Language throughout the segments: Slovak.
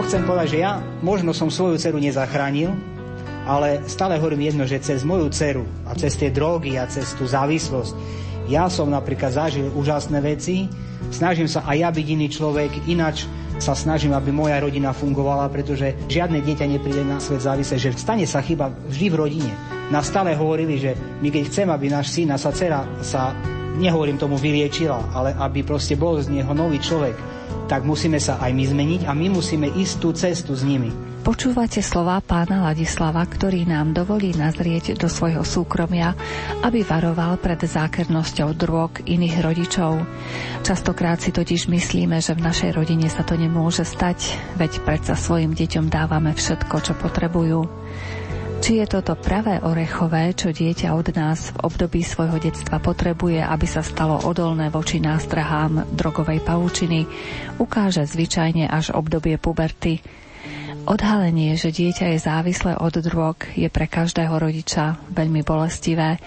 čo chcem povedať, že ja možno som svoju dceru nezachránil, ale stále hovorím jedno, že cez moju dceru a cez tie drogy a cez tú závislosť ja som napríklad zažil úžasné veci, snažím sa aj ja byť iný človek, ináč sa snažím, aby moja rodina fungovala, pretože žiadne dieťa nepríde na svet závisle, že stane sa chyba vždy v rodine. Nás stále hovorili, že my keď chcem, aby náš syn, naša dcera sa, nehovorím tomu, vyliečila, ale aby proste bol z neho nový človek, tak musíme sa aj my zmeniť a my musíme ísť tú cestu s nimi. Počúvate slova pána Ladislava, ktorý nám dovolí nazrieť do svojho súkromia, aby varoval pred zákernosťou drog iných rodičov. Častokrát si totiž myslíme, že v našej rodine sa to nemôže stať, veď predsa svojim deťom dávame všetko, čo potrebujú. Či je toto pravé orechové, čo dieťa od nás v období svojho detstva potrebuje, aby sa stalo odolné voči nástrahám drogovej paučiny, ukáže zvyčajne až obdobie puberty. Odhalenie, že dieťa je závislé od drog, je pre každého rodiča veľmi bolestivé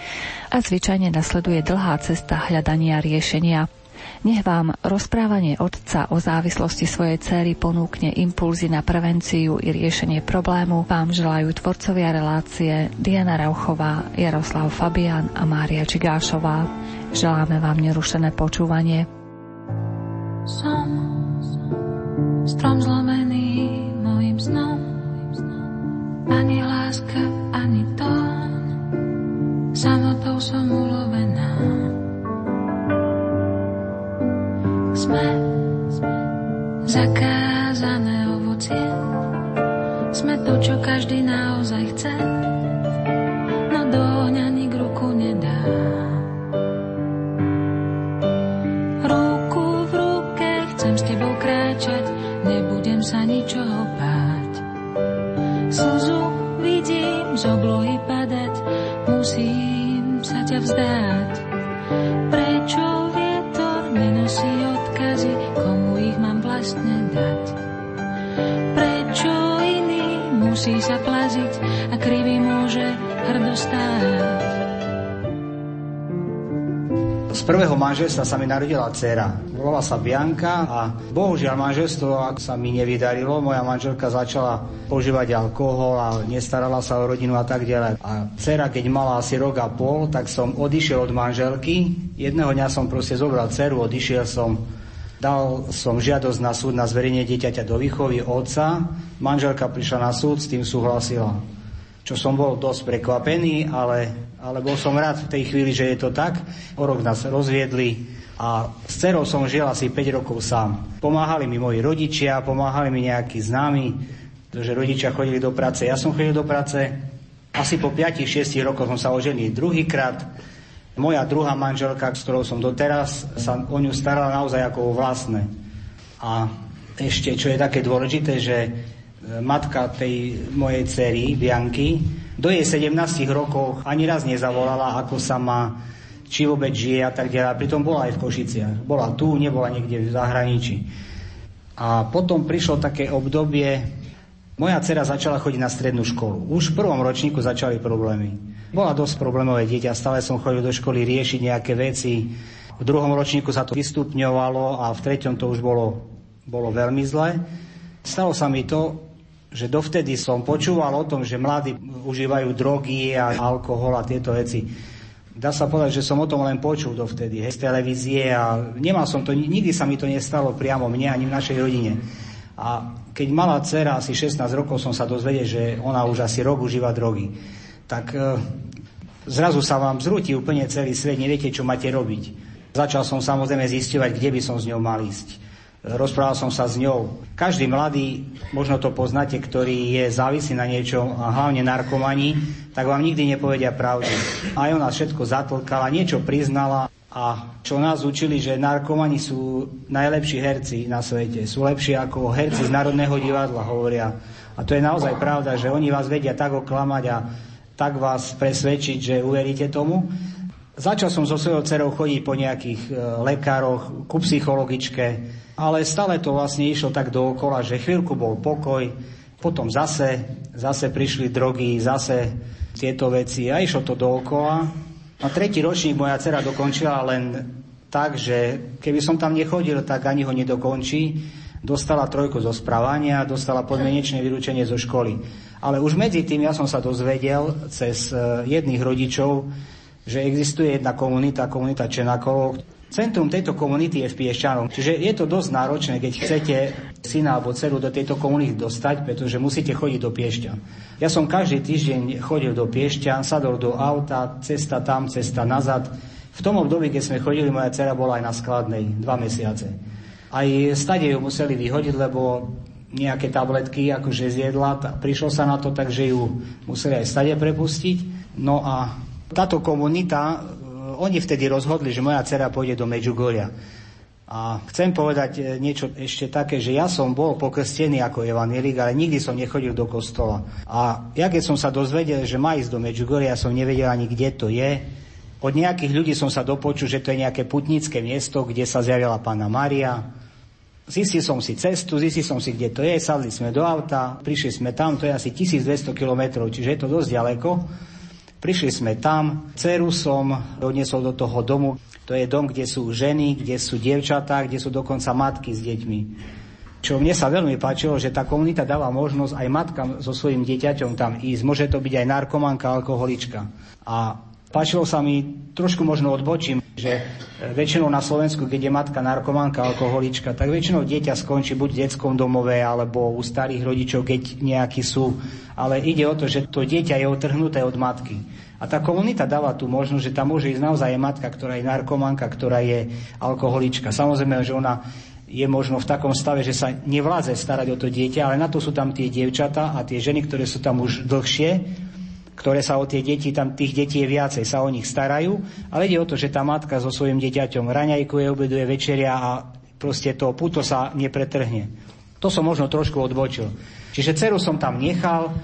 a zvyčajne nasleduje dlhá cesta hľadania riešenia. Nech vám rozprávanie otca o závislosti svojej céry ponúkne impulzy na prevenciu i riešenie problému. Vám želajú tvorcovia relácie Diana Rauchová, Jaroslav Fabian a Mária Čigášová. Želáme vám nerušené počúvanie. Som strom zlomený mojim snom. Ani láska, ani tón, samotou som ulovená. Sme zakázané ovocie, sme to, čo každý naozaj chce, no do ohňa nik ruku nedá. Ruku v ruke chcem s tebou kráčať, nebudem sa ničoho báť. Slzu vidím z oblohy padať, musím sa ťa vzdať. Z prvého manželstva sa mi narodila dcera. Volala sa Bianka a bohužiaľ manželstvo, sa mi nevydarilo, moja manželka začala používať alkohol a nestarala sa o rodinu a tak ďalej. A dcera, keď mala asi rok a pol, tak som odišiel od manželky. Jedného dňa som proste zobral dceru, odišiel som Dal som žiadosť na súd na zverenie dieťaťa do výchovy otca. Manželka prišla na súd, s tým súhlasila. Čo som bol dosť prekvapený, ale ale bol som rád v tej chvíli, že je to tak. O rok nás rozviedli a s cerou som žil asi 5 rokov sám. Pomáhali mi moji rodičia, pomáhali mi nejakí známi, pretože rodičia chodili do práce, ja som chodil do práce. Asi po 5-6 rokoch som sa oženil druhýkrát. Moja druhá manželka, s ktorou som doteraz, sa o ňu starala naozaj ako o vlastné. A ešte, čo je také dôležité, že matka tej mojej cery, Bianky, do jej 17 rokov ani raz nezavolala, ako sa má, či vôbec žije a tak ďalej. Pritom bola aj v Košiciach. Bola tu, nebola niekde v zahraničí. A potom prišlo také obdobie, moja dcera začala chodiť na strednú školu. Už v prvom ročníku začali problémy. Bola dosť problémové dieťa, stále som chodil do školy riešiť nejaké veci. V druhom ročníku sa to vystupňovalo a v treťom to už bolo, bolo veľmi zle. Stalo sa mi to, že dovtedy som počúval o tom, že mladí užívajú drogy a alkohol a tieto veci. Dá sa povedať, že som o tom len počul dovtedy, hej, z televízie a nemal som to, nikdy sa mi to nestalo priamo mne ani v našej rodine. A keď mala dcera, asi 16 rokov som sa dozvedel, že ona už asi rok užíva drogy, tak e, zrazu sa vám zrúti úplne celý svet, neviete, čo máte robiť. Začal som samozrejme zistovať, kde by som s ňou mal ísť rozprával som sa s ňou. Každý mladý, možno to poznáte, ktorý je závislý na niečom a hlavne narkomani, tak vám nikdy nepovedia pravdu. Aj ona všetko zatlkala, niečo priznala a čo nás učili, že narkomani sú najlepší herci na svete. Sú lepší ako herci z Národného divadla, hovoria. A to je naozaj pravda, že oni vás vedia tak oklamať a tak vás presvedčiť, že uveríte tomu. Začal som so svojou dcerou chodiť po nejakých e, lekároch, ku psychologičke, ale stále to vlastne išlo tak dookola, že chvíľku bol pokoj, potom zase, zase prišli drogy, zase tieto veci a išlo to dookola. A tretí ročník moja dcera dokončila len tak, že keby som tam nechodil, tak ani ho nedokončí. dostala trojku zo správania, dostala podmienečné vylúčenie zo školy. Ale už medzi tým ja som sa dozvedel cez e, jedných rodičov, že existuje jedna komunita, komunita Čenakov. Centrum tejto komunity je v Piešťanoch. Čiže je to dosť náročné, keď chcete syna alebo dceru do tejto komunity dostať, pretože musíte chodiť do Piešťan. Ja som každý týždeň chodil do Piešťan, sadol do auta, cesta tam, cesta nazad. V tom období, keď sme chodili, moja dcera bola aj na skladnej, dva mesiace. Aj stade ju museli vyhodiť, lebo nejaké tabletky akože zjedla, prišlo sa na to, takže ju museli aj stade prepustiť. No a táto komunita, oni vtedy rozhodli, že moja dcera pôjde do Medžugoria. A chcem povedať e, niečo ešte také, že ja som bol pokrstený ako evanielik, ale nikdy som nechodil do kostola. A ja keď som sa dozvedel, že má ísť do Medžugoria, ja som nevedel ani kde to je. Od nejakých ľudí som sa dopočul, že to je nejaké putnické miesto, kde sa zjavila pána Maria. Zistil som si cestu, zistil som si, kde to je, sadli sme do auta, prišli sme tam, to je asi 1200 km, čiže je to dosť ďaleko. Prišli sme tam, dceru som odnesol do toho domu, to je dom, kde sú ženy, kde sú dievčatá, kde sú dokonca matky s deťmi. Čo mne sa veľmi páčilo, že tá komunita dáva možnosť aj matkám so svojím dieťaťom tam ísť. Môže to byť aj narkomanka, alkoholička. A Páčilo sa mi, trošku možno odbočím, že e, väčšinou na Slovensku, keď je matka narkománka, alkoholička, tak väčšinou dieťa skončí buď v detskom domove, alebo u starých rodičov, keď nejakí sú. Ale ide o to, že to dieťa je otrhnuté od matky. A tá komunita dáva tú možnosť, že tam môže ísť naozaj matka, ktorá je narkománka, ktorá je alkoholička. Samozrejme, že ona je možno v takom stave, že sa nevládze starať o to dieťa, ale na to sú tam tie dievčata a tie ženy, ktoré sú tam už dlhšie, ktoré sa o tie deti, tam tých detí je viacej, sa o nich starajú, ale ide o to, že tá matka so svojím deťaťom raňajkuje, obeduje večeria a proste to puto sa nepretrhne. To som možno trošku odbočil. Čiže dceru som tam nechal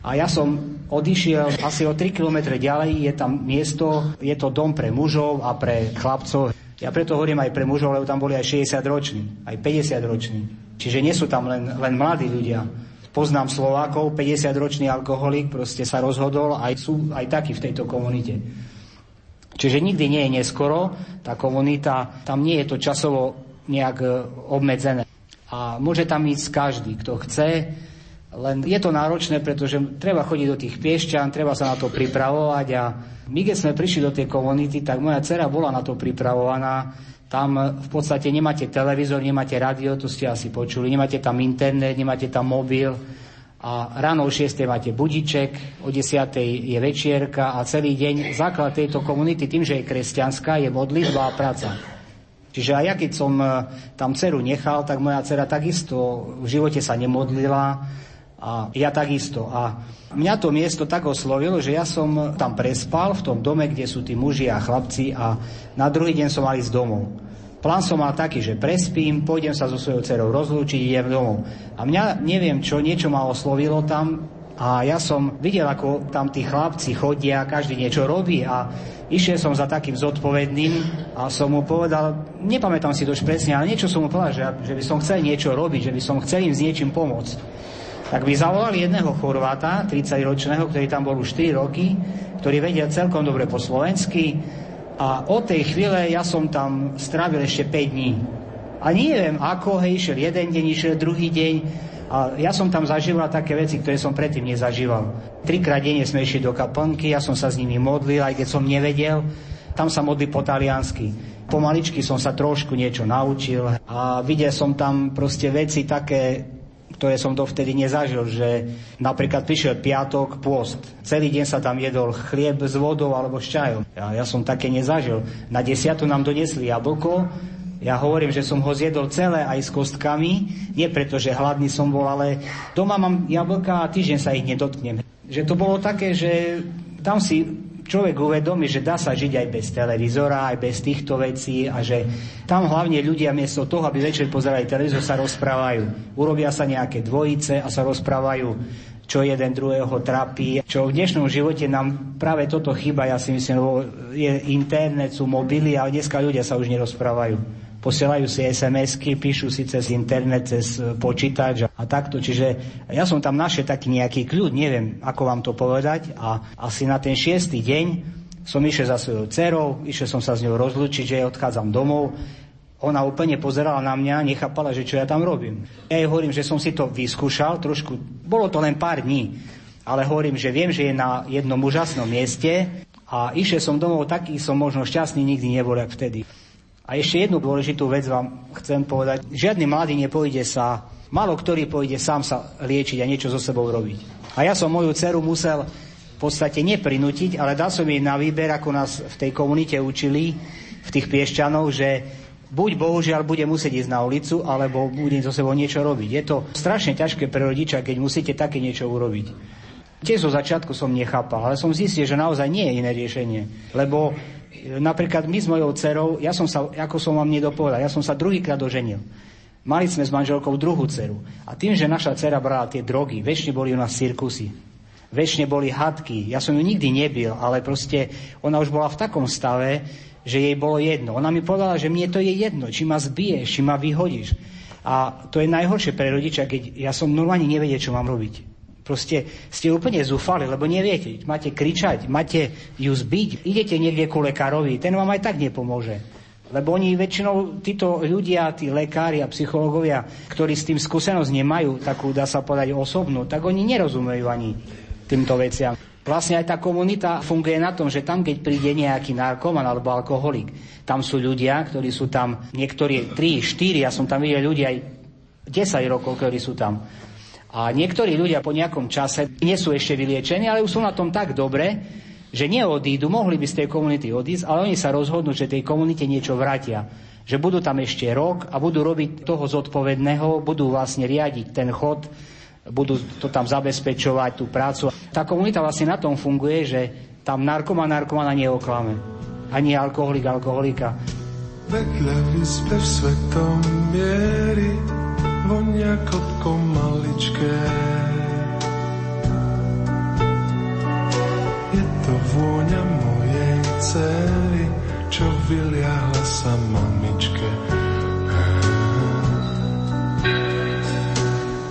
a ja som odišiel asi o 3 km ďalej, je tam miesto, je to dom pre mužov a pre chlapcov. Ja preto hovorím aj pre mužov, lebo tam boli aj 60 roční, aj 50 roční. Čiže nie sú tam len, len mladí ľudia. Poznám Slovákov, 50-ročný alkoholik proste sa rozhodol, aj sú aj takí v tejto komunite. Čiže nikdy nie je neskoro, tá komunita, tam nie je to časovo nejak e, obmedzené. A môže tam ísť každý, kto chce, len je to náročné, pretože treba chodiť do tých piešťan, treba sa na to pripravovať a my keď sme prišli do tej komunity, tak moja dcera bola na to pripravovaná, tam v podstate nemáte televízor, nemáte rádio, to ste asi počuli, nemáte tam internet, nemáte tam mobil a ráno o 6. máte budiček, o 10. je večierka a celý deň základ tejto komunity tým, že je kresťanská, je modlitba a práca. Čiže aj ja, keď som e, tam dceru nechal, tak moja dcera takisto v živote sa nemodlila a ja takisto. A mňa to miesto tak oslovilo, že ja som tam prespal v tom dome, kde sú tí muži a chlapci a na druhý deň som mal ísť domov. Plán som mal taký, že prespím, pôjdem sa so svojou dcerou rozlúčiť, idem domov. A mňa, neviem čo, niečo ma oslovilo tam a ja som videl, ako tam tí chlapci chodia, každý niečo robí a išiel som za takým zodpovedným a som mu povedal, nepamätám si to už presne, ale niečo som mu povedal, že, že by som chcel niečo robiť, že by som chcel im s niečím pomôcť tak by zavolali jedného Chorváta, 30-ročného, ktorý tam bol už 4 roky, ktorý vedel celkom dobre po slovensky a od tej chvíle ja som tam strávil ešte 5 dní. A neviem ako, hej, išiel jeden deň, išiel druhý deň a ja som tam zažíval také veci, ktoré som predtým nezažíval. Trikrát denne sme išli do kaplnky, ja som sa s nimi modlil, aj keď som nevedel, tam sa modli po taliansky. Pomaličky som sa trošku niečo naučil a videl som tam proste veci také, ktoré som dovtedy nezažil, že napríklad prišiel piatok, pôst. Celý deň sa tam jedol chlieb s vodou alebo s čajom. Ja, ja som také nezažil. Na desiatu nám donesli jablko, ja hovorím, že som ho zjedol celé aj s kostkami, nie preto, že hladný som bol, ale doma mám jablka a týždeň sa ich nedotknem. Že to bolo také, že tam si človek uvedomí, že dá sa žiť aj bez televízora, aj bez týchto vecí a že tam hlavne ľudia miesto toho, aby večer pozerali televízor, sa rozprávajú. Urobia sa nejaké dvojice a sa rozprávajú čo jeden druhého trapí. Čo v dnešnom živote nám práve toto chyba, ja si myslím, lebo je internet, sú mobily, ale dneska ľudia sa už nerozprávajú posielajú si SMS-ky, píšu si cez internet, cez e, počítač a takto. Čiže ja som tam našiel taký nejaký kľud, neviem, ako vám to povedať. A asi na ten šiestý deň som išiel za svojou dcerou, išiel som sa s ňou rozlučiť, že odchádzam domov. Ona úplne pozerala na mňa, nechápala, že čo ja tam robím. Ja jej hovorím, že som si to vyskúšal trošku, bolo to len pár dní, ale hovorím, že viem, že je na jednom úžasnom mieste a išiel som domov taký som možno šťastný nikdy nebol, jak vtedy. A ešte jednu dôležitú vec vám chcem povedať. Žiadny mladý nepojde sa, malo ktorý pôjde sám sa liečiť a niečo so sebou robiť. A ja som moju dceru musel v podstate neprinútiť, ale dal som jej na výber, ako nás v tej komunite učili, v tých piešťanov, že buď bohužiaľ bude musieť ísť na ulicu, alebo bude so sebou niečo robiť. Je to strašne ťažké pre rodiča, keď musíte také niečo urobiť. Tiež zo začiatku som nechápal, ale som zistil, že naozaj nie je iné riešenie. Lebo napríklad my s mojou dcerou, ja som sa, ako som vám nedopovedal, ja som sa druhýkrát oženil. Mali sme s manželkou druhú dceru. A tým, že naša dcera brala tie drogy, väčšine boli u nás cirkusy. Väčšine boli hadky. Ja som ju nikdy nebil, ale proste ona už bola v takom stave, že jej bolo jedno. Ona mi povedala, že mne to je jedno, či ma zbiješ, či ma vyhodíš. A to je najhoršie pre rodiča, keď ja som normálne nevedel, čo mám robiť. Proste ste úplne zúfali, lebo neviete. Máte kričať, máte ju zbiť, idete niekde ku lekárovi, ten vám aj tak nepomôže. Lebo oni väčšinou, títo ľudia, tí lekári a psychológovia, ktorí s tým skúsenosť nemajú, takú, dá sa povedať, osobnú, tak oni nerozumejú ani týmto veciam. Vlastne aj tá komunita funguje na tom, že tam, keď príde nejaký narkoman alebo alkoholik, tam sú ľudia, ktorí sú tam, niektorí 3, 4, ja som tam videl ľudí aj 10 rokov, ktorí sú tam. A niektorí ľudia po nejakom čase nie sú ešte vyliečení, ale už sú na tom tak dobre, že neodídu, mohli by z tej komunity odísť, ale oni sa rozhodnú, že tej komunite niečo vrátia. Že budú tam ešte rok a budú robiť toho zodpovedného, budú vlastne riadiť ten chod budú to tam zabezpečovať, tú prácu. Tá komunita vlastne na tom funguje, že tam narkoman narkomana neoklame. Ani alkoholik alkoholika. Vedľa výzve v svetom miery vonia kopko maličké. Je to vôňa mojej cery, čo vyliahla sa mamičke.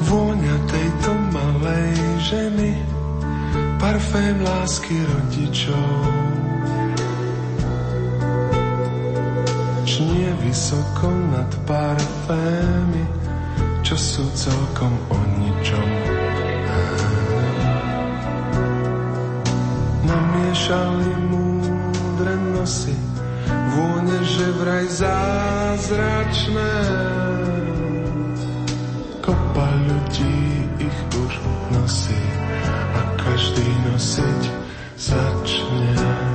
Vôňa tejto malej ženy, parfém lásky rodičov. Čnie vysoko nad parfémy, čo sú celkom o ničom. Namiešali múdre nosy, vône, že vraj zázračné kopa ľudí ich už nosí a každý nosiť začne.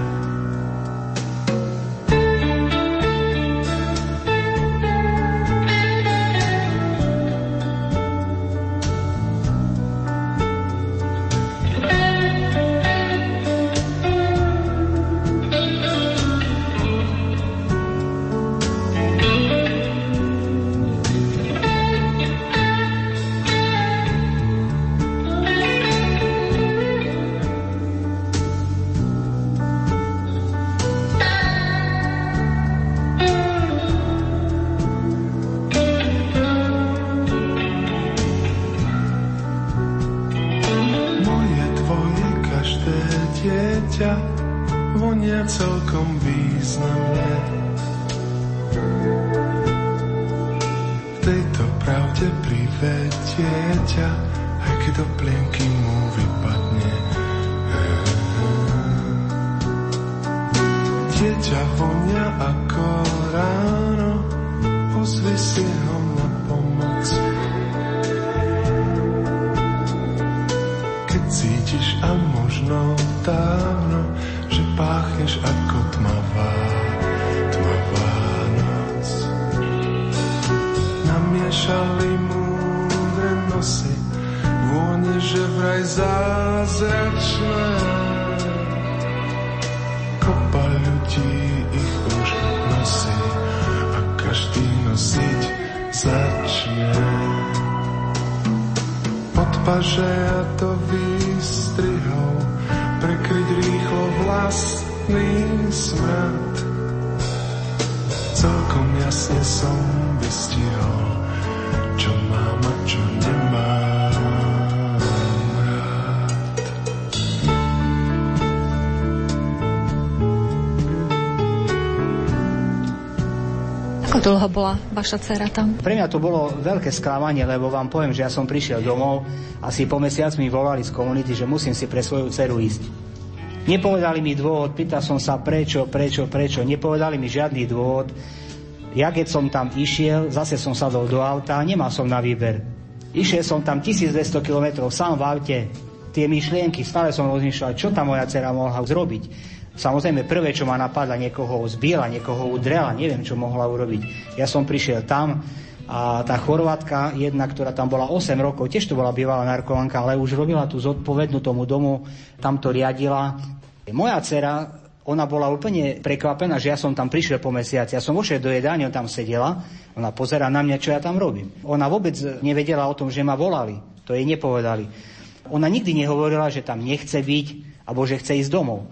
Ako dlho bola vaša dcera tam? Pre mňa to bolo veľké sklamanie, lebo vám poviem, že ja som prišiel domov, asi po mesiac mi volali z komunity, že musím si pre svoju dceru ísť. Nepovedali mi dôvod, pýtal som sa prečo, prečo, prečo. Nepovedali mi žiadny dôvod. Ja keď som tam išiel, zase som sadol do auta, nemal som na výber. Išiel som tam 1200 km sám v aute. Tie myšlienky, stále som rozmýšľal, čo tá moja dcera mohla zrobiť. Samozrejme, prvé, čo ma napadla, niekoho zbiela, niekoho udrela, neviem, čo mohla urobiť. Ja som prišiel tam a tá Chorvátka, jedna, ktorá tam bola 8 rokov, tiež to bola bývalá narkovanka, ale už robila tú zodpovednú tomu domu, tam to riadila. Moja dcera, ona bola úplne prekvapená, že ja som tam prišiel po mesiaci. Ja som vošiel do jedálne, tam sedela, ona pozera na mňa, čo ja tam robím. Ona vôbec nevedela o tom, že ma volali. To jej nepovedali. Ona nikdy nehovorila, že tam nechce byť, alebo že chce ísť domov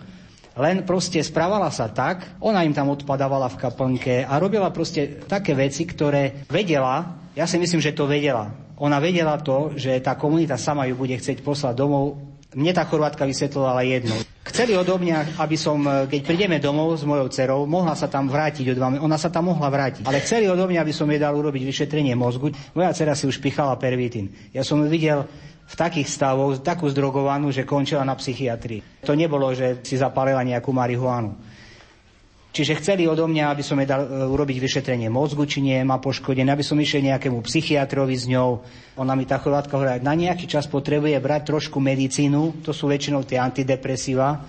len proste správala sa tak, ona im tam odpadávala v kaplnke a robila proste také veci, ktoré vedela, ja si myslím, že to vedela. Ona vedela to, že tá komunita sama ju bude chcieť poslať domov. Mne tá Chorvátka vysvetlovala jedno. Chceli odo mňa, aby som, keď prídeme domov s mojou dcerou, mohla sa tam vrátiť od vami. Ona sa tam mohla vrátiť. Ale chceli odo mňa, aby som jej dal urobiť vyšetrenie mozgu. Moja dcera si už pichala pervitín. Ja som ju videl v takých stavoch, takú zdrogovanú, že končila na psychiatrii. To nebolo, že si zapálila nejakú marihuanu. Čiže chceli odo mňa, aby som jej dal e, urobiť vyšetrenie mozgu, či nie má poškodené, aby som išiel nejakému psychiatrovi s ňou. Ona mi tá chovátka hovorí, na nejaký čas potrebuje brať trošku medicínu, to sú väčšinou tie antidepresíva.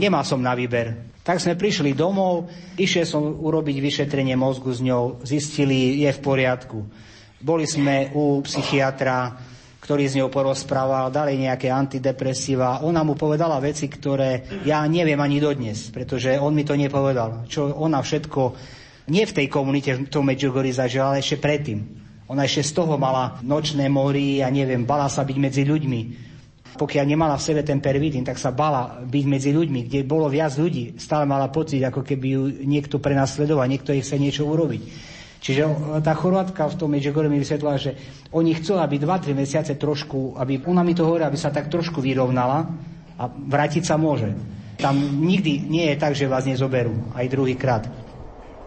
Nemal som na výber. Tak sme prišli domov, išiel som urobiť vyšetrenie mozgu s ňou, zistili, je v poriadku. Boli sme u psychiatra, ktorý z ňou porozprával, dali nejaké antidepresíva. Ona mu povedala veci, ktoré ja neviem ani dodnes, pretože on mi to nepovedal. Čo ona všetko, nie v tej komunite v tom Medjugorji zažila, ale ešte predtým. Ona ešte z toho mala nočné mori a neviem, bala sa byť medzi ľuďmi. Pokiaľ nemala v sebe ten pervitín, tak sa bala byť medzi ľuďmi, kde bolo viac ľudí. Stále mala pocit, ako keby ju niekto prenasledoval, niekto jej chce niečo urobiť. Čiže tá Chorvátka v tom Medjugorje mi vysvetlila, že oni chcú, aby 2-3 mesiace trošku, aby ona mi to hovorí, aby sa tak trošku vyrovnala a vrátiť sa môže. Tam nikdy nie je tak, že vás nezoberú, aj druhýkrát.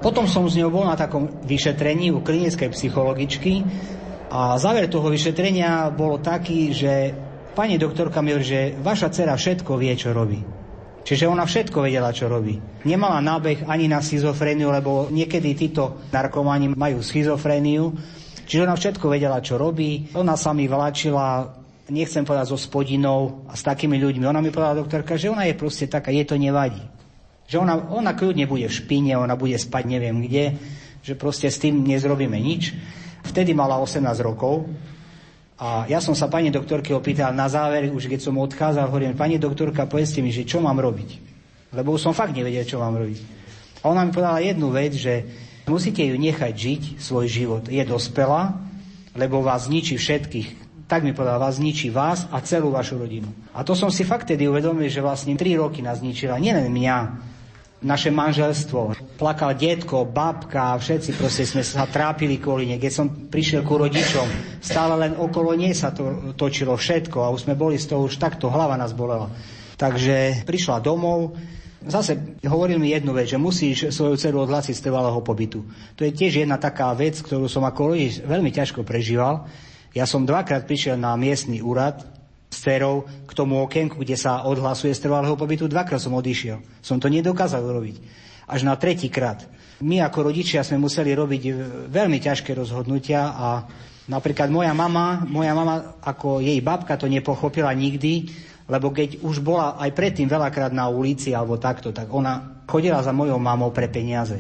Potom som s ňou bol na takom vyšetrení u klinickej psychologičky a záver toho vyšetrenia bolo taký, že pani doktorka mi že vaša dcera všetko vie, čo robí. Čiže ona všetko vedela, čo robí. Nemala nábeh ani na schizofréniu, lebo niekedy títo narkomani majú schizofréniu. Čiže ona všetko vedela, čo robí. Ona sa mi vláčila, nechcem povedať so spodinou a s takými ľuďmi. Ona mi povedala doktorka, že ona je proste taká, jej to nevadí. Že ona, ona kľudne bude v špine, ona bude spať neviem kde, že proste s tým nezrobíme nič. Vtedy mala 18 rokov, a ja som sa pani doktorky opýtal na záver, už keď som odchádzal, hovorím, pani doktorka, povedzte mi, že čo mám robiť. Lebo som fakt nevedel, čo mám robiť. A ona mi povedala jednu vec, že musíte ju nechať žiť svoj život. Je dospelá, lebo vás zničí všetkých. Tak mi povedala, vás zničí vás a celú vašu rodinu. A to som si fakt tedy uvedomil, že vlastne tri roky nás zničila. Nielen mňa, naše manželstvo. Plakal detko, babka, všetci proste sme sa trápili kvôli nej. Keď som prišiel ku rodičom, stále len okolo nej sa to točilo všetko a už sme boli z toho už takto, hlava nás bolela. Takže prišla domov, Zase hovoril mi jednu vec, že musíš svoju dceru odhlasiť z trvalého pobytu. To je tiež jedna taká vec, ktorú som ako rodič veľmi ťažko prežíval. Ja som dvakrát prišiel na miestny úrad s dcerou k tomu okienku, kde sa odhlasuje z trvalého pobytu. Dvakrát som odišiel. Som to nedokázal urobiť. Až na tretíkrát. My ako rodičia sme museli robiť veľmi ťažké rozhodnutia a napríklad moja mama, moja mama ako jej babka to nepochopila nikdy, lebo keď už bola aj predtým veľakrát na ulici alebo takto, tak ona chodila za mojou mamou pre peniaze.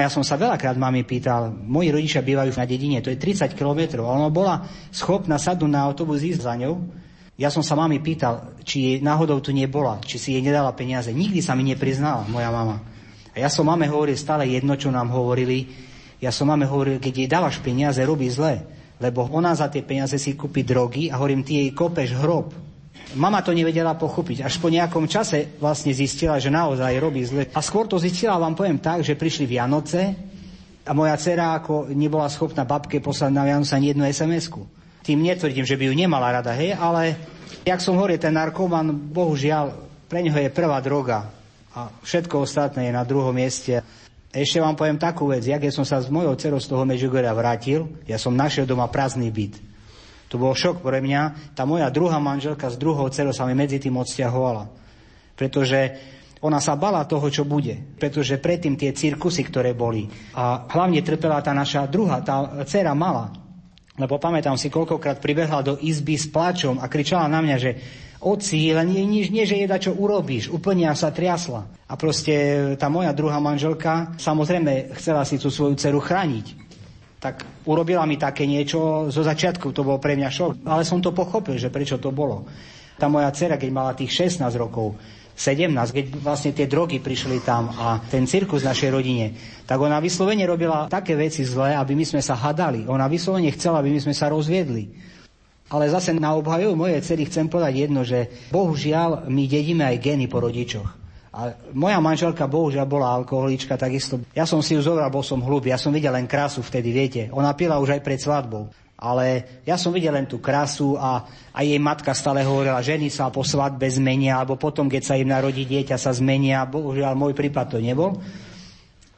Ja som sa veľakrát mami pýtal, moji rodičia bývajú na dedine, to je 30 kilometrov, a ona bola schopná sadnúť na autobus ísť za ňou ja som sa mami pýtal, či jej náhodou tu nebola, či si jej nedala peniaze. Nikdy sa mi nepriznala moja mama. A ja som mame hovoril stále jedno, čo nám hovorili. Ja som mame hovoril, keď jej dávaš peniaze, robí zle. Lebo ona za tie peniaze si kúpi drogy a hovorím, ty jej kopeš hrob. Mama to nevedela pochopiť. Až po nejakom čase vlastne zistila, že naozaj robí zle. A skôr to zistila, vám poviem tak, že prišli Vianoce a moja dcera ako nebola schopná babke poslať na Vianoce ani jednu SMS-ku. Tým netvrdím, že by ju nemala rada, hej, ale jak som hovoril, ten narkoman, bohužiaľ, pre neho je prvá droga a všetko ostatné je na druhom mieste. Ešte vám poviem takú vec, ja keď som sa s mojou dcerou z toho Medžugoria vrátil, ja som našiel doma prázdny byt. To bol šok pre mňa. Tá moja druhá manželka s druhou dcerou sa mi medzi tým odsťahovala. Pretože ona sa bala toho, čo bude. Pretože predtým tie cirkusy, ktoré boli. A hlavne trpela tá naša druhá, tá dcera mala. Lebo pamätám si, koľkokrát pribehla do izby s plačom a kričala na mňa, že oci, len nie, nič, nie, že jeda, čo urobíš. Úplne sa triasla. A proste tá moja druhá manželka samozrejme chcela si tú svoju dceru chrániť. Tak urobila mi také niečo, zo začiatku to bol pre mňa šok, ale som to pochopil, že prečo to bolo. Tá moja dcera, keď mala tých 16 rokov, 17, keď vlastne tie drogy prišli tam a ten cirkus našej rodine, tak ona vyslovene robila také veci zlé, aby my sme sa hadali. Ona vyslovene chcela, aby my sme sa rozviedli. Ale zase na obhajú mojej cery chcem povedať jedno, že bohužiaľ my dedíme aj geny po rodičoch. A moja manželka bohužiaľ bola alkoholička, takisto. Ja som si ju zobral, bol som hlúby, ja som videl len krásu vtedy, viete. Ona pila už aj pred svadbou. Ale ja som videl len tú krásu a, a jej matka stále hovorila, ženy sa po svadbe zmenia, alebo potom, keď sa im narodí dieťa, sa zmenia. Bohužiaľ, môj prípad to nebol.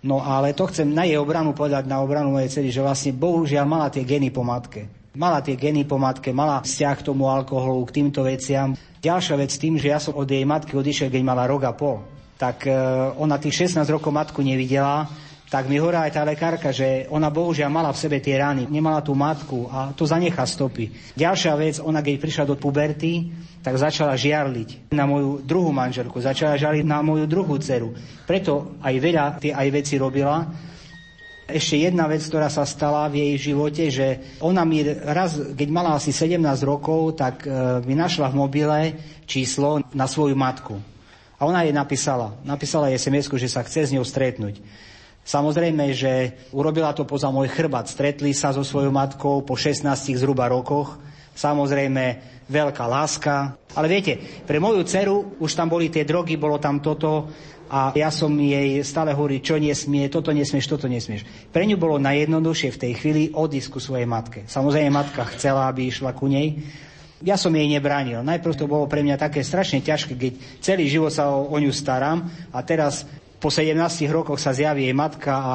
No ale to chcem na jej obranu povedať, na obranu mojej cery, že vlastne bohužiaľ mala tie geny po matke. Mala tie geny po matke, mala vzťah k tomu alkoholu, k týmto veciam. Ďalšia vec tým, že ja som od jej matky odišiel, keď mala rok a pol. Tak e, ona tých 16 rokov matku nevidela, tak mi hovorila aj tá lekárka, že ona bohužiaľ mala v sebe tie rány, nemala tú matku a to zanechá stopy. Ďalšia vec, ona keď prišla do puberty, tak začala žiarliť na moju druhú manželku, začala žiarliť na moju druhú dceru. Preto aj veľa tie aj veci robila, ešte jedna vec, ktorá sa stala v jej živote, že ona mi raz, keď mala asi 17 rokov, tak e, mi našla v mobile číslo na svoju matku. A ona jej napísala. Napísala jej sms že sa chce s ňou stretnúť. Samozrejme, že urobila to poza môj chrbát. Stretli sa so svojou matkou po 16 zhruba rokoch. Samozrejme, veľká láska. Ale viete, pre moju dceru už tam boli tie drogy, bolo tam toto a ja som jej stále hovoril, čo nesmie, toto nesmieš, toto nesmieš. Pre ňu bolo najjednoduchšie v tej chvíli odísť ku svojej matke. Samozrejme, matka chcela, aby išla ku nej. Ja som jej nebránil. Najprv to bolo pre mňa také strašne ťažké, keď celý život sa o, o ňu starám a teraz po 17 rokoch sa zjaví jej matka a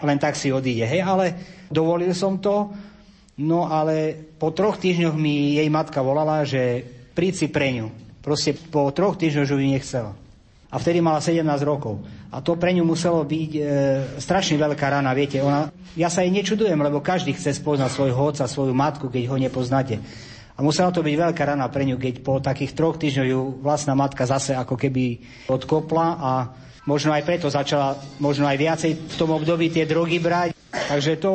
len tak si odíde. Hej, ale dovolil som to, no ale po troch týždňoch mi jej matka volala, že príď si pre ňu. Proste po troch týždňoch ju nechcela a vtedy mala 17 rokov. A to pre ňu muselo byť e, strašne veľká rana, viete. Ona, ja sa jej nečudujem, lebo každý chce spoznať svojho otca, svoju matku, keď ho nepoznáte. A musela to byť veľká rana pre ňu, keď po takých troch týždňoch ju vlastná matka zase ako keby odkopla a možno aj preto začala možno aj viacej v tom období tie drogy brať. Takže to,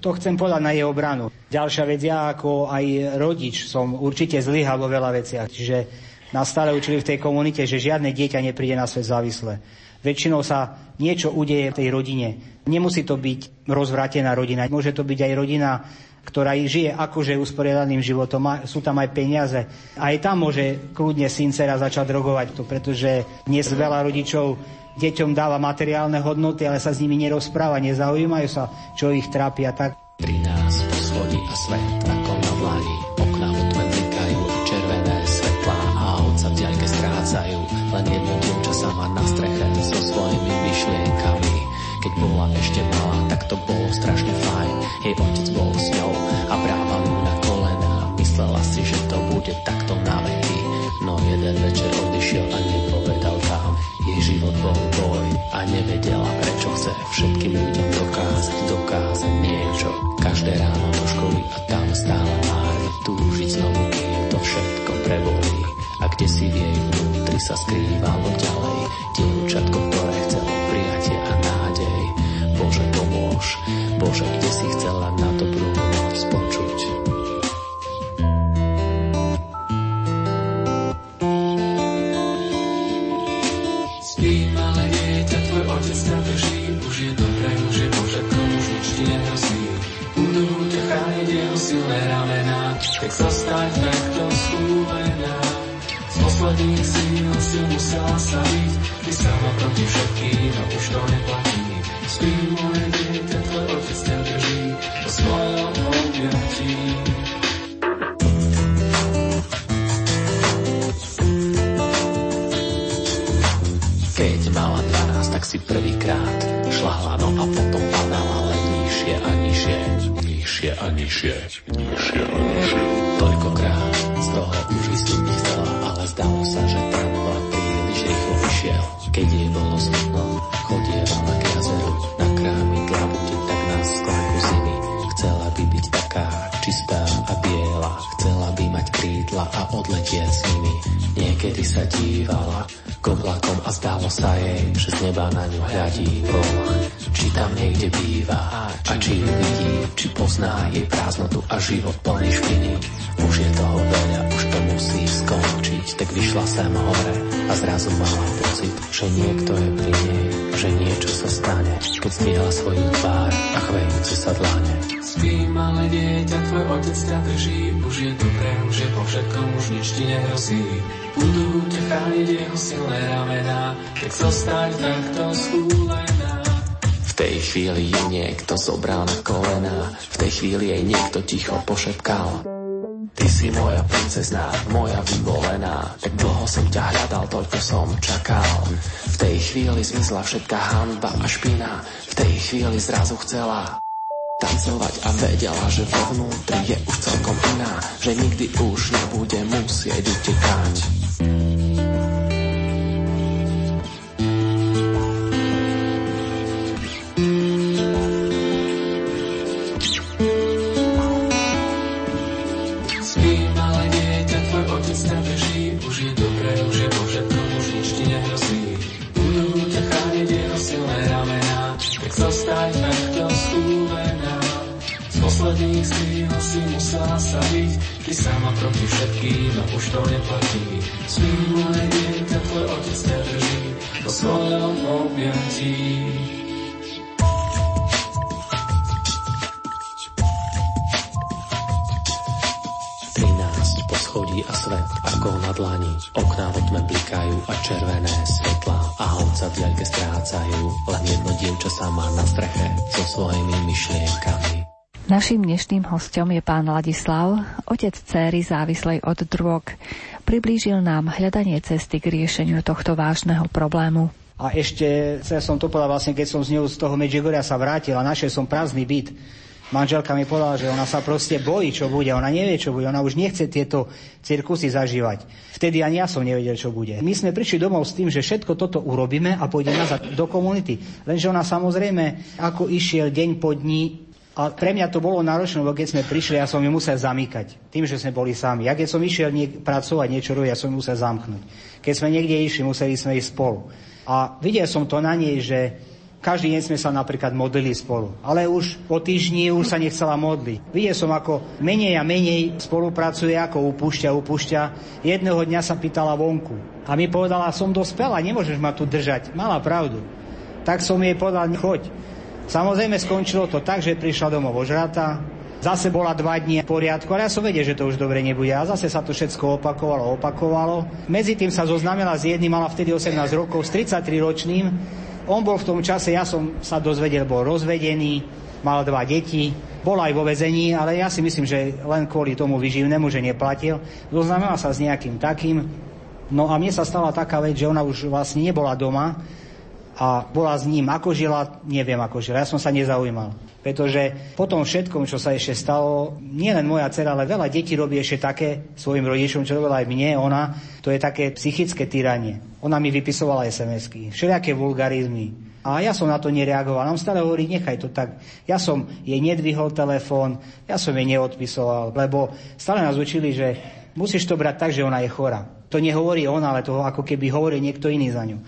to chcem povedať na jej obranu. Ďalšia vec, ja ako aj rodič som určite zlyhal vo veľa veciach. Čiže nás stále učili v tej komunite, že žiadne dieťa nepríde na svet závislé. Väčšinou sa niečo udeje v tej rodine. Nemusí to byť rozvrátená rodina. Môže to byť aj rodina, ktorá žije akože usporiadaným životom. Sú tam aj peniaze. Aj tam môže kľudne syn dcera začať drogovať to, pretože dnes veľa rodičov deťom dáva materiálne hodnoty, ale sa s nimi nerozpráva, nezaujímajú sa, čo ich trápi a tak. Pri nás poschodí a svet všetkým ľuďom dokázať, dokázať niečo. Každé ráno do školy a tam stále márne túžiť znovu, kým to všetko prebolí. A kde si v jej vnútri sa skrývalo neba na ňu hľadí Boh. Či tam niekde býva a či ju vidí, či pozná jej prázdnotu a život plný špiny. Už je toho veľa, už to musí skončiť, tak vyšla sem hore a zrazu mala pocit, že niekto je pri nej, že niečo sa stane, keď zdieľa svoju tvár a chvejúce sa dlane. Spí, malé dieťa, tvoj otec ťa drží, už je dobré, už je po všetkom, už nič ti nehrozí. Budú ťa chrániť jeho silné ramená, tak zostaň takto schúlená. V tej chvíli ju niekto zobral na kolena, v tej chvíli jej niekto ticho pošepkal. Ty si moja princezná, moja vyvolená, tak dlho som ťa hľadal, toľko som čakal. V tej chvíli zmizla všetká hanba a špina, v tej chvíli zrazu chcela tancovať a vedela, že vo vnútri je už celkom iná, že nikdy už nebude musieť utekať. Musela sa byť, ty sama proti všetkým, no už to neplatí. Spí, malé dieťa, tvoj otec ťa drží, vo svojom objatí. 13 poschodí a svet ako na dlani. Okná vo tme blikajú a červené svetlá a honca v diaľke strácajú. Len jedno dievča sama na streche so svojimi myšlienkami. Naším dnešným hostom je pán Ladislav, otec céry závislej od drog. Priblížil nám hľadanie cesty k riešeniu tohto vážneho problému. A ešte, ja som to povedal vlastne, keď som z ňou z toho Medžigoria sa vrátil a našiel som prázdny byt. Manželka mi povedala, že ona sa proste bojí, čo bude. Ona nevie, čo bude. Ona už nechce tieto cirkusy zažívať. Vtedy ani ja som nevedel, čo bude. My sme prišli domov s tým, že všetko toto urobíme a pôjdeme nazad do komunity. Lenže ona samozrejme, ako išiel deň po dní, a pre mňa to bolo náročné, lebo keď sme prišli, ja som ju musel zamykať. Tým, že sme boli sami. Ja keď som išiel niek- pracovať, niečo robiť, ja som ju musel zamknúť. Keď sme niekde išli, museli sme ísť spolu. A videl som to na nej, že každý deň sme sa napríklad modlili spolu. Ale už po týždni už sa nechcela modliť. Videl som, ako menej a menej spolupracuje, ako upúšťa, upúšťa. Jedného dňa sa pýtala vonku. A mi povedala, som dospela, nemôžeš ma tu držať. Mala pravdu. Tak som jej povedal, choď. Samozrejme skončilo to tak, že prišla domov ožrata, zase bola dva dní v poriadku, ale ja som vedel, že to už dobre nebude. A zase sa to všetko opakovalo, opakovalo. Medzi tým sa zoznamila s jedným, mala vtedy 18 rokov, s 33 ročným. On bol v tom čase, ja som sa dozvedel, bol rozvedený, mal dva deti, bol aj vo vezení, ale ja si myslím, že len kvôli tomu vyživnému, že neplatil. Zoznamila sa s nejakým takým. No a mne sa stala taká vec, že ona už vlastne nebola doma, a bola s ním. Ako žila, neviem ako žila. Ja som sa nezaujímal. Pretože po tom všetkom, čo sa ešte stalo, nielen moja dcera, ale veľa detí robí ešte také svojim rodičom, čo robila aj mne, ona, to je také psychické tyranie. Ona mi vypisovala SMS-ky, všelijaké vulgarizmy. A ja som na to nereagoval. On stále hovorí, nechaj to tak. Ja som jej nedvihol telefón, ja som jej neodpisoval, lebo stále nás učili, že musíš to brať tak, že ona je chora. To nehovorí ona, ale to ako keby hovorí niekto iný za ňu.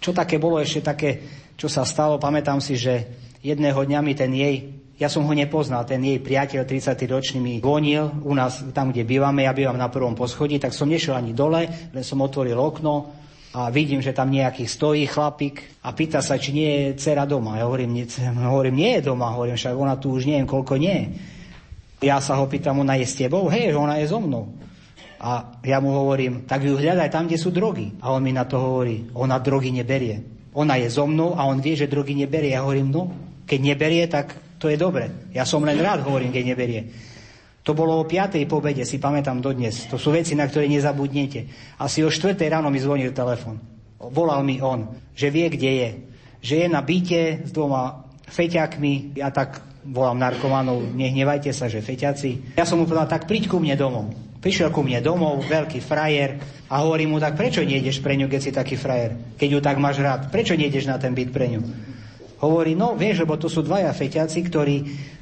Čo také bolo ešte také, čo sa stalo, pamätám si, že jedného dňa mi ten jej, ja som ho nepoznal, ten jej priateľ 30 ročný mi vonil u nás tam, kde bývame, ja bývam na prvom poschodí, tak som nešiel ani dole, len som otvoril okno a vidím, že tam nejaký stojí chlapík a pýta sa, či nie je dcera doma. Ja hovorím, nie, hovorím, nie je doma, hovorím, však ona tu už neviem koľko nie. Ja sa ho pýtam, ona je s tebou? Hej, ona je so mnou. A ja mu hovorím, tak ju hľadaj tam, kde sú drogy. A on mi na to hovorí, ona drogy neberie. Ona je so mnou a on vie, že drogy neberie. Ja hovorím, no, keď neberie, tak to je dobre. Ja som len rád, hovorím, keď neberie. To bolo o 5. pobede, si pamätám dodnes. To sú veci, na ktoré nezabudnete. Asi o 4. ráno mi zvonil telefon. Volal mi on, že vie, kde je. že je na byte s dvoma feťakmi, ja tak volám narkomanov, nehnevajte sa, že feťaci. Ja som mu povedal, tak príď ku mne domov. Prišiel ku mne domov, veľký frajer a hovorí mu, tak prečo nejdeš pre ňu, keď si taký frajer? Keď ju tak máš rád, prečo nejdeš na ten byt pre ňu? Hovorí, no vieš, lebo to sú dvaja feťaci, ktorí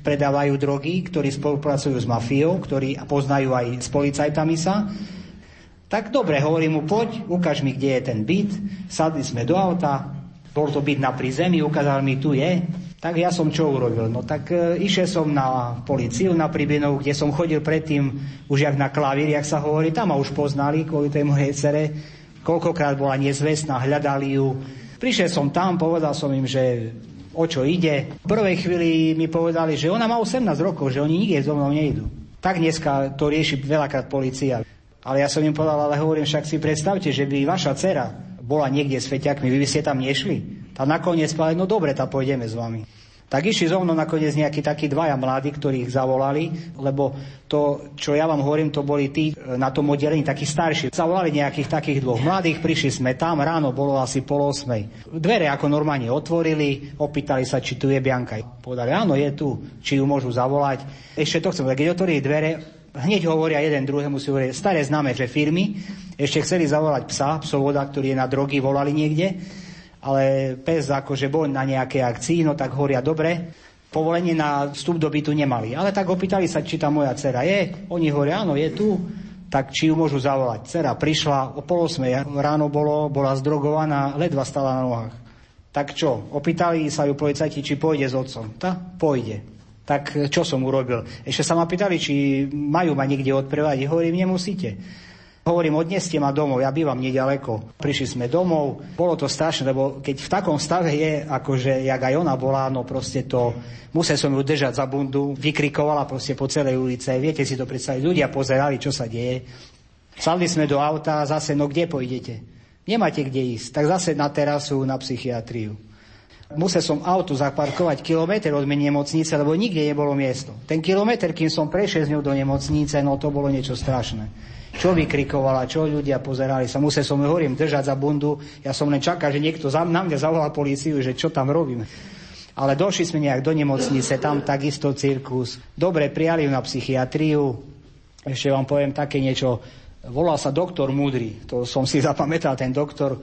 predávajú drogy, ktorí spolupracujú s mafiou, ktorí poznajú aj s policajtami sa. Tak dobre, hovorí mu, poď, ukáž mi, kde je ten byt. Sadli sme do auta, bol to byt na prízemí, ukázal mi, tu je. Tak ja som čo urobil? No tak e, išiel som na policiu, na Pribinov, kde som chodil predtým už jak na klavír, jak sa hovorí, tam ma už poznali kvôli tej mojej cere. Koľkokrát bola nezvestná, hľadali ju. Prišiel som tam, povedal som im, že o čo ide. V prvej chvíli mi povedali, že ona má 18 rokov, že oni nikde so mnou nejdu. Tak dneska to rieši veľakrát policia. Ale ja som im povedal, ale hovorím, však si predstavte, že by vaša dcera bola niekde s feťakmi, vy by ste tam nešli. A nakoniec povedali, no dobre, tak pôjdeme s vami. Tak išli zo mnou nakoniec nejakí takí dvaja mladí, ktorí ich zavolali, lebo to, čo ja vám hovorím, to boli tí e, na tom oddelení, takí starší. Zavolali nejakých takých dvoch mladých, prišli sme tam, ráno bolo asi pol osmej. Dvere ako normálne otvorili, opýtali sa, či tu je Bianka. Povedali, áno, je tu, či ju môžu zavolať. Ešte to chcem, keď otvorili dvere, hneď hovoria jeden druhému si hovoria, staré známe, že firmy, ešte chceli zavolať psa, psovoda, ktorý je na drogy, volali niekde ale pes akože bol na nejakej akcii, no tak hovoria dobre, povolenie na vstup do bytu nemali. Ale tak opýtali sa, či tá moja dcera je. Oni hovoria, áno, je tu. Tak či ju môžu zavolať. Dcera prišla o pol ráno bolo, bola zdrogovaná, ledva stala na nohách. Tak čo, opýtali sa ju policajti, či pôjde s otcom. Ta, pôjde. Tak čo som urobil? Ešte sa ma pýtali, či majú ma niekde odprevať. Hovorím, nemusíte. Hovorím, odneste ma domov, ja bývam nedaleko. Prišli sme domov, bolo to strašné, lebo keď v takom stave je, akože jak aj ona bola, no proste to, musel som ju držať za bundu, vykrikovala proste po celej ulice, viete si to predstaviť, ľudia pozerali, čo sa deje. Sadli sme do auta a zase, no kde pôjdete? Nemáte kde ísť, tak zase na terasu, na psychiatriu. Musel som auto zaparkovať kilometr od nemocnice, lebo nikde nebolo miesto. Ten kilometr, kým som prešiel z ňou do nemocnice, no to bolo niečo strašné čo vykrikovala, čo ľudia pozerali sa. Musel som, hovorím, držať za bundu. Ja som len čakal, že niekto za, na mňa zavolá políciu, že čo tam robím. Ale došli sme nejak do nemocnice, tam takisto cirkus. Dobre, prijali na psychiatriu. Ešte vám poviem také niečo. Volal sa doktor Múdry. To som si zapamätal, ten doktor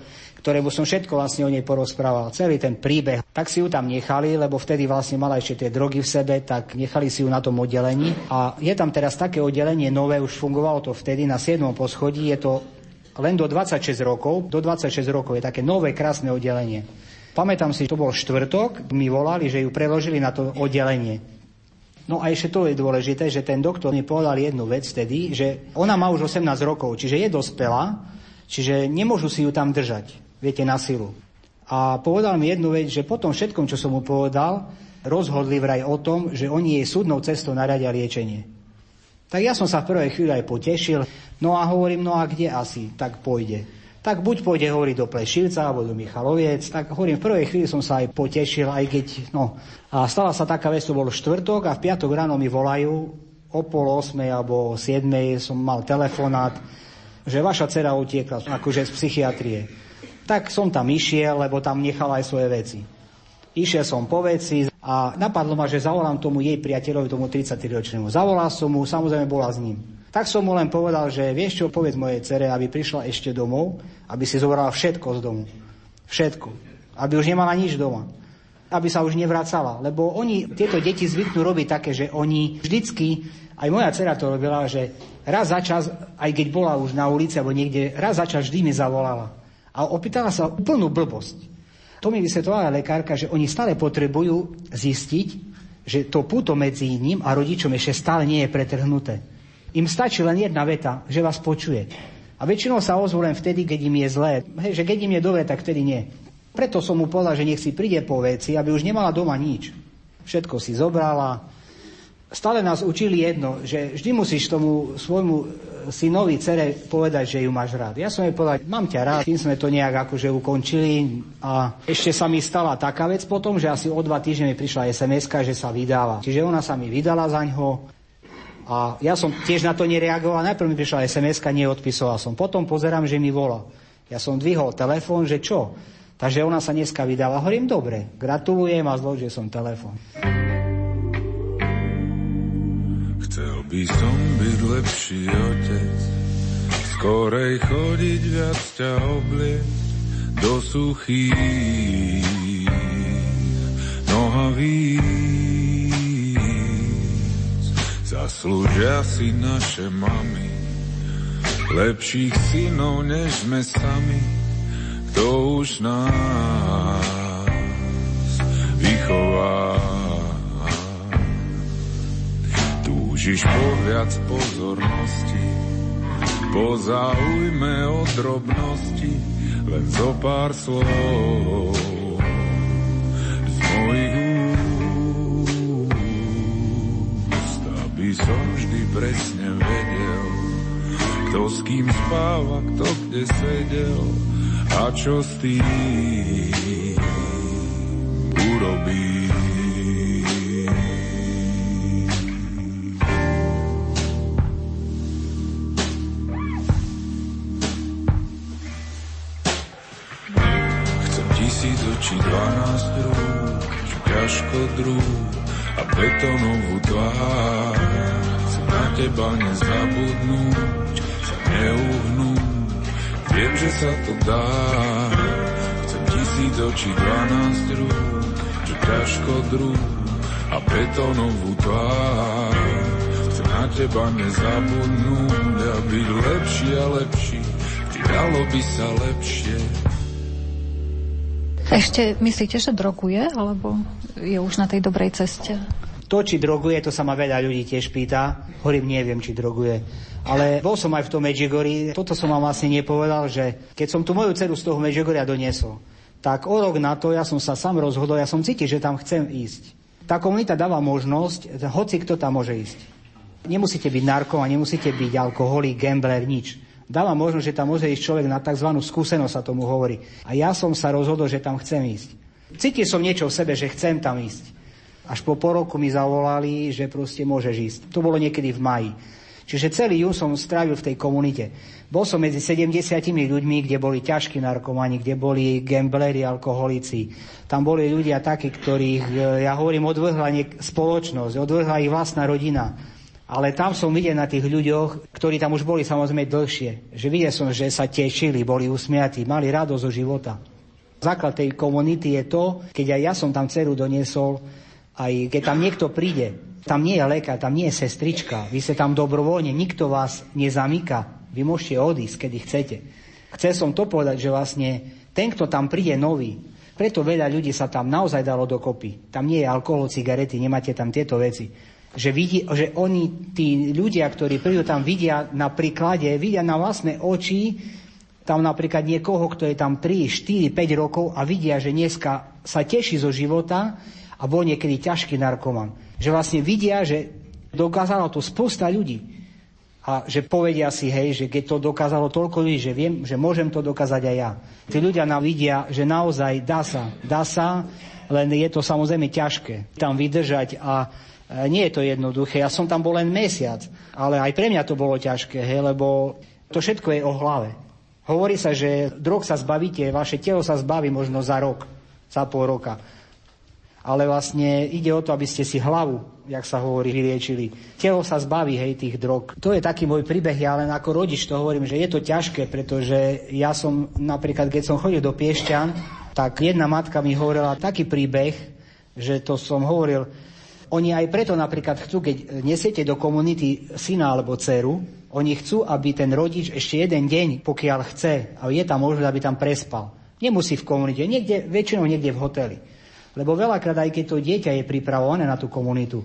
ktorému som všetko vlastne o nej porozprával, celý ten príbeh. Tak si ju tam nechali, lebo vtedy vlastne mala ešte tie drogy v sebe, tak nechali si ju na tom oddelení. A je tam teraz také oddelenie nové, už fungovalo to vtedy na 7. poschodí, je to len do 26 rokov. Do 26 rokov je také nové, krásne oddelenie. Pamätám si, to bol štvrtok, mi volali, že ju preložili na to oddelenie. No a ešte to je dôležité, že ten doktor mi povedal jednu vec vtedy, že ona má už 18 rokov, čiže je dospelá, čiže nemôžu si ju tam držať viete, na silu. A povedal mi jednu vec, že po tom všetkom, čo som mu povedal, rozhodli vraj o tom, že oni jej súdnou cestou naradia liečenie. Tak ja som sa v prvej chvíli aj potešil, no a hovorím, no a kde asi, tak pôjde. Tak buď pôjde hovoriť do Plešivca alebo do Michaloviec, tak hovorím, v prvej chvíli som sa aj potešil, aj keď, no. A stala sa taká vec, to bol štvrtok a v piatok ráno mi volajú, o pol osmej alebo siedmej som mal telefonát, že vaša dcera utiekla akože z psychiatrie. Tak som tam išiel, lebo tam nechal aj svoje veci. Išiel som po veci a napadlo ma, že zavolám tomu jej priateľovi, tomu 33-ročnému. Zavolal som mu, samozrejme bola s ním. Tak som mu len povedal, že vieš čo, povedz mojej cere, aby prišla ešte domov, aby si zobrala všetko z domu. Všetko. Aby už nemala nič doma. Aby sa už nevracala. Lebo oni, tieto deti zvyknú robiť také, že oni vždycky, aj moja dcera to robila, že raz za čas, aj keď bola už na ulici alebo niekde, raz za čas vždy mi zavolala a opýtala sa úplnú blbosť. To mi vysvetovala lekárka, že oni stále potrebujú zistiť, že to puto medzi ním a rodičom ešte stále nie je pretrhnuté. Im stačí len jedna veta, že vás počuje. A väčšinou sa ozvú len vtedy, keď im je zlé. Hej, že keď im je dobre, tak vtedy nie. Preto som mu povedal, že nech si príde po veci, aby už nemala doma nič. Všetko si zobrala, stále nás učili jedno, že vždy musíš tomu svojmu e, synovi, cere povedať, že ju máš rád. Ja som jej povedal, mám ťa rád, tým sme to nejak akože ukončili a ešte sa mi stala taká vec potom, že asi o dva týždne mi prišla sms že sa vydáva. Čiže ona sa mi vydala za ňo a ja som tiež na to nereagoval. Najprv mi prišla sms neodpisoval som. Potom pozerám, že mi volá. Ja som dvihol telefón, že čo? Takže ona sa dneska vydala. Hovorím, dobre, gratulujem a zložil som telefon. Chcel by som byť lepší otec, skorej chodiť viac ťa obliec do suchých nohavíc. Zaslúžia si naše mami, lepších synov než sme sami kto už nás vychová. Túžiš po viac pozornosti, po záujme o drobnosti, len zo pár slov z mojich úst, aby som vždy presne vedel, kto s kým spáva, kto kde sedel, a čo s tým urobí. Druh a betonovú tvár. Chcem na teba nezabudnúť, sa neuhnúť, Viem, že sa to dá, chcem tisíc očí, dvanáct rúk, čo ťažko druh a betónovú tvár. Chcem na teba nezabudnúť a byť lepší a lepší, vždy dalo by sa lepšie. Ešte myslíte, že droguje, alebo je už na tej dobrej ceste? To, či droguje, to sa ma veľa ľudí tiež pýta. Hovorím, neviem, či droguje. Ale bol som aj v tom Medjugorji. Toto som vám vlastne nepovedal, že keď som tu moju dceru z toho Medjugorja doniesol, tak o rok na to ja som sa sám rozhodol, ja som cítil, že tam chcem ísť. Tá komunita dáva možnosť, hoci kto tam môže ísť. Nemusíte byť narkoman, nemusíte byť alkoholik, gambler, nič. Dáva možnosť, že tam môže ísť človek na tzv. skúsenosť, sa tomu hovorí. A ja som sa rozhodol, že tam chcem ísť. Cítil som niečo v sebe, že chcem tam ísť. Až po poroku mi zavolali, že proste môžeš ísť. To bolo niekedy v maji. Čiže celý jún som strávil v tej komunite. Bol som medzi 70 ľuďmi, kde boli ťažkí narkomani, kde boli gambleri, alkoholici. Tam boli ľudia takí, ktorých, e, ja hovorím, odvrhla spoločnosť, odvrhla ich vlastná rodina. Ale tam som videl na tých ľuďoch, ktorí tam už boli samozrejme dlhšie, že videl som, že sa tešili, boli usmiatí, mali radosť zo života. Základ tej komunity je to, keď aj ja som tam dceru doniesol, aj keď tam niekto príde, tam nie je lekár, tam nie je sestrička. Vy ste tam dobrovoľne, nikto vás nezamýka. Vy môžete odísť, kedy chcete. Chcel som to povedať, že vlastne ten, kto tam príde nový, preto veľa ľudí sa tam naozaj dalo dokopy. Tam nie je alkohol, cigarety, nemáte tam tieto veci. Že, vidí, že oni, tí ľudia, ktorí prídu tam, vidia na príklade, vidia na vlastné oči, tam napríklad niekoho, kto je tam 3, 4, 5 rokov a vidia, že dneska sa teší zo života a bol niekedy ťažký narkoman. Že vlastne vidia, že dokázalo to spousta ľudí. A že povedia si, hej, že keď to dokázalo toľko ľudí, že viem, že môžem to dokázať aj ja. Tí ľudia nám vidia, že naozaj dá sa, dá sa, len je to samozrejme ťažké tam vydržať a nie je to jednoduché. Ja som tam bol len mesiac, ale aj pre mňa to bolo ťažké, hej, lebo to všetko je o hlave. Hovorí sa, že drog sa zbavíte, vaše telo sa zbaví možno za rok, za pol roka ale vlastne ide o to, aby ste si hlavu, jak sa hovorí, vyliečili. Telo sa zbaví, hej, tých drog. To je taký môj príbeh, ja len ako rodič to hovorím, že je to ťažké, pretože ja som napríklad, keď som chodil do Piešťan, tak jedna matka mi hovorila taký príbeh, že to som hovoril, oni aj preto napríklad chcú, keď nesiete do komunity syna alebo dceru, oni chcú, aby ten rodič ešte jeden deň, pokiaľ chce, a je tam možnosť, aby tam prespal. Nemusí v komunite, niekde, väčšinou niekde v hoteli. Lebo veľakrát aj keď to dieťa je pripravované na tú komunitu,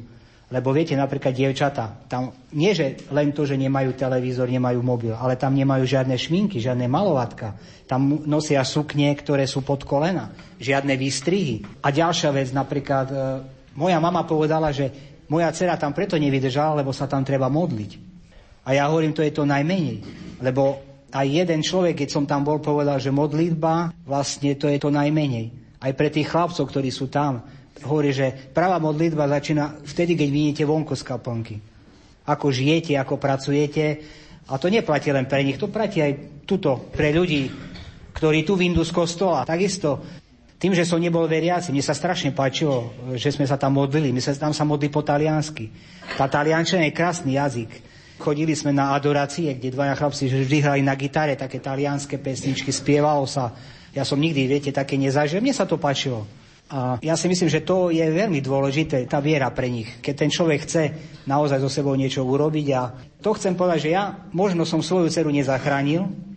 lebo viete, napríklad dievčata, tam nie že len to, že nemajú televízor, nemajú mobil, ale tam nemajú žiadne šminky, žiadne malovatka. Tam nosia suknie, ktoré sú pod kolena, žiadne výstrihy. A ďalšia vec, napríklad, e, moja mama povedala, že moja dcera tam preto nevydržala, lebo sa tam treba modliť. A ja hovorím, to je to najmenej. Lebo aj jeden človek, keď som tam bol, povedal, že modlitba, vlastne to je to najmenej aj pre tých chlapcov, ktorí sú tam. Hovorí, že pravá modlitba začína vtedy, keď vidíte vonko z kaplnky. Ako žijete, ako pracujete. A to neplatí len pre nich, to platí aj tuto pre ľudí, ktorí tu vyndú z kostola. Takisto tým, že som nebol veriaci, mne sa strašne páčilo, že sme sa tam modlili. My sa tam sa modli po taliansky. Tá taliančina je krásny jazyk. Chodili sme na adorácie, kde dvaja chlapci vždy hrali na gitare také talianské pesničky, spievalo sa. Ja som nikdy, viete, také nezažil. Mne sa to páčilo. A ja si myslím, že to je veľmi dôležité, tá viera pre nich. Keď ten človek chce naozaj so sebou niečo urobiť a to chcem povedať, že ja možno som svoju dceru nezachránil,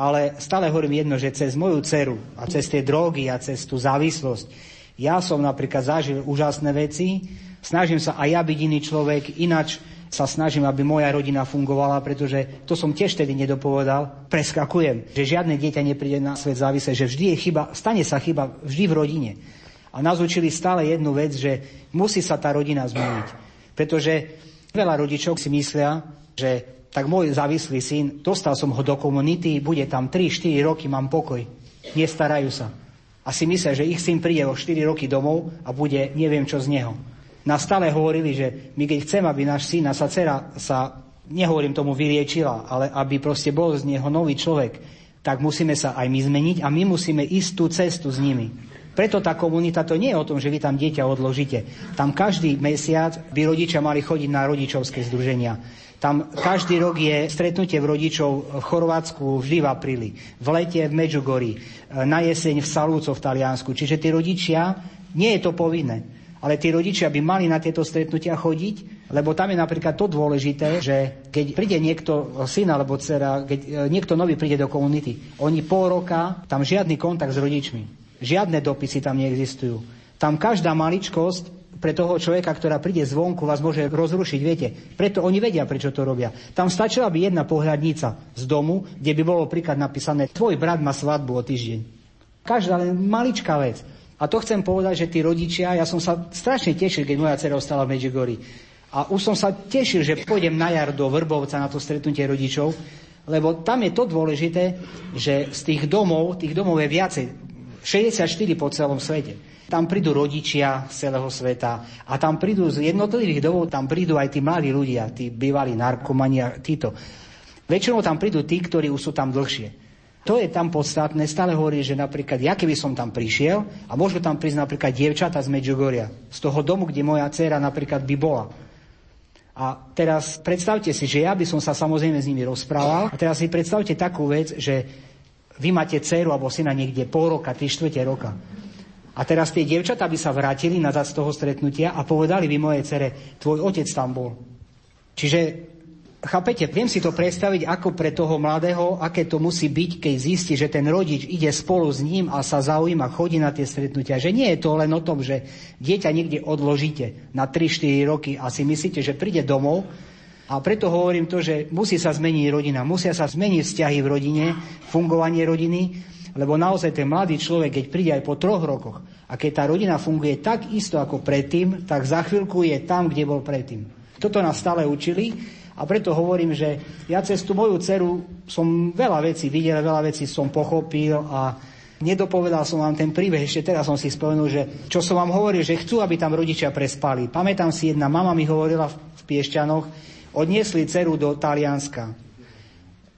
ale stále hovorím jedno, že cez moju dceru a cez tie drogy a cez tú závislosť, ja som napríklad zažil úžasné veci, snažím sa aj ja byť iný človek, inač sa snažím, aby moja rodina fungovala, pretože to som tiež tedy nedopovedal, preskakujem, že žiadne dieťa nepríde na svet závisle, že vždy je chyba, stane sa chyba vždy v rodine. A nás učili stále jednu vec, že musí sa tá rodina zmeniť. Pretože veľa rodičov si myslia, že tak môj závislý syn, dostal som ho do komunity, bude tam 3-4 roky, mám pokoj. Nestarajú sa. A si myslia, že ich syn príde o 4 roky domov a bude neviem čo z neho. Na stále hovorili, že my keď chceme, aby náš syn a sa dcera sa, nehovorím tomu, vyliečila, ale aby proste bol z neho nový človek, tak musíme sa aj my zmeniť a my musíme ísť tú cestu s nimi. Preto tá komunita to nie je o tom, že vy tam dieťa odložíte. Tam každý mesiac by rodičia mali chodiť na rodičovské združenia. Tam každý rok je stretnutie v rodičov v Chorvátsku vždy v apríli, v lete v Medžugorí, na jeseň v Salúco v Taliansku. Čiže tí rodičia, nie je to povinné, ale tí rodičia by mali na tieto stretnutia chodiť, lebo tam je napríklad to dôležité, že keď príde niekto, syn alebo dcera, keď e, niekto nový príde do komunity, oni pol roka, tam žiadny kontakt s rodičmi, žiadne dopisy tam neexistujú. Tam každá maličkosť pre toho človeka, ktorá príde zvonku, vás môže rozrušiť, viete. Preto oni vedia, prečo to robia. Tam stačila by jedna pohľadnica z domu, kde by bolo príklad napísané, tvoj brat má svadbu o týždeň. Každá len maličká vec. A to chcem povedať, že tí rodičia, ja som sa strašne tešil, keď moja dcera ostala v Medjugorji. A už som sa tešil, že pôjdem na jar do Vrbovca na to stretnutie rodičov, lebo tam je to dôležité, že z tých domov, tých domov je viacej, 64 po celom svete. Tam prídu rodičia z celého sveta a tam prídu z jednotlivých domov, tam prídu aj tí mladí ľudia, tí bývalí narkomani a títo. Väčšinou tam prídu tí, ktorí už sú tam dlhšie. To je tam podstatné. Stále hovorí, že napríklad ja keby som tam prišiel a môžu tam prísť napríklad dievčata z Medjugorja, z toho domu, kde moja dcéra napríklad by bola. A teraz predstavte si, že ja by som sa samozrejme s nimi rozprával. A teraz si predstavte takú vec, že vy máte dceru alebo syna niekde pol roka, tri štvrte roka. A teraz tie dievčatá by sa vrátili nazad z toho stretnutia a povedali by mojej cere, tvoj otec tam bol. Čiže, chápete, viem si to predstaviť, ako pre toho mladého, aké to musí byť, keď zistí, že ten rodič ide spolu s ním a sa zaujíma, chodí na tie stretnutia. Že nie je to len o tom, že dieťa niekde odložíte na 3-4 roky a si myslíte, že príde domov, a preto hovorím to, že musí sa zmeniť rodina, musia sa zmeniť vzťahy v rodine, fungovanie rodiny lebo naozaj ten mladý človek, keď príde aj po troch rokoch a keď tá rodina funguje tak isto ako predtým, tak za chvíľku je tam, kde bol predtým. Toto nás stále učili a preto hovorím, že ja cez tú moju dceru som veľa vecí videl, veľa vecí som pochopil a nedopovedal som vám ten príbeh, ešte teraz som si spomenul, že čo som vám hovoril, že chcú, aby tam rodičia prespali. Pamätám si, jedna mama mi hovorila v Piešťanoch, odniesli dceru do Talianska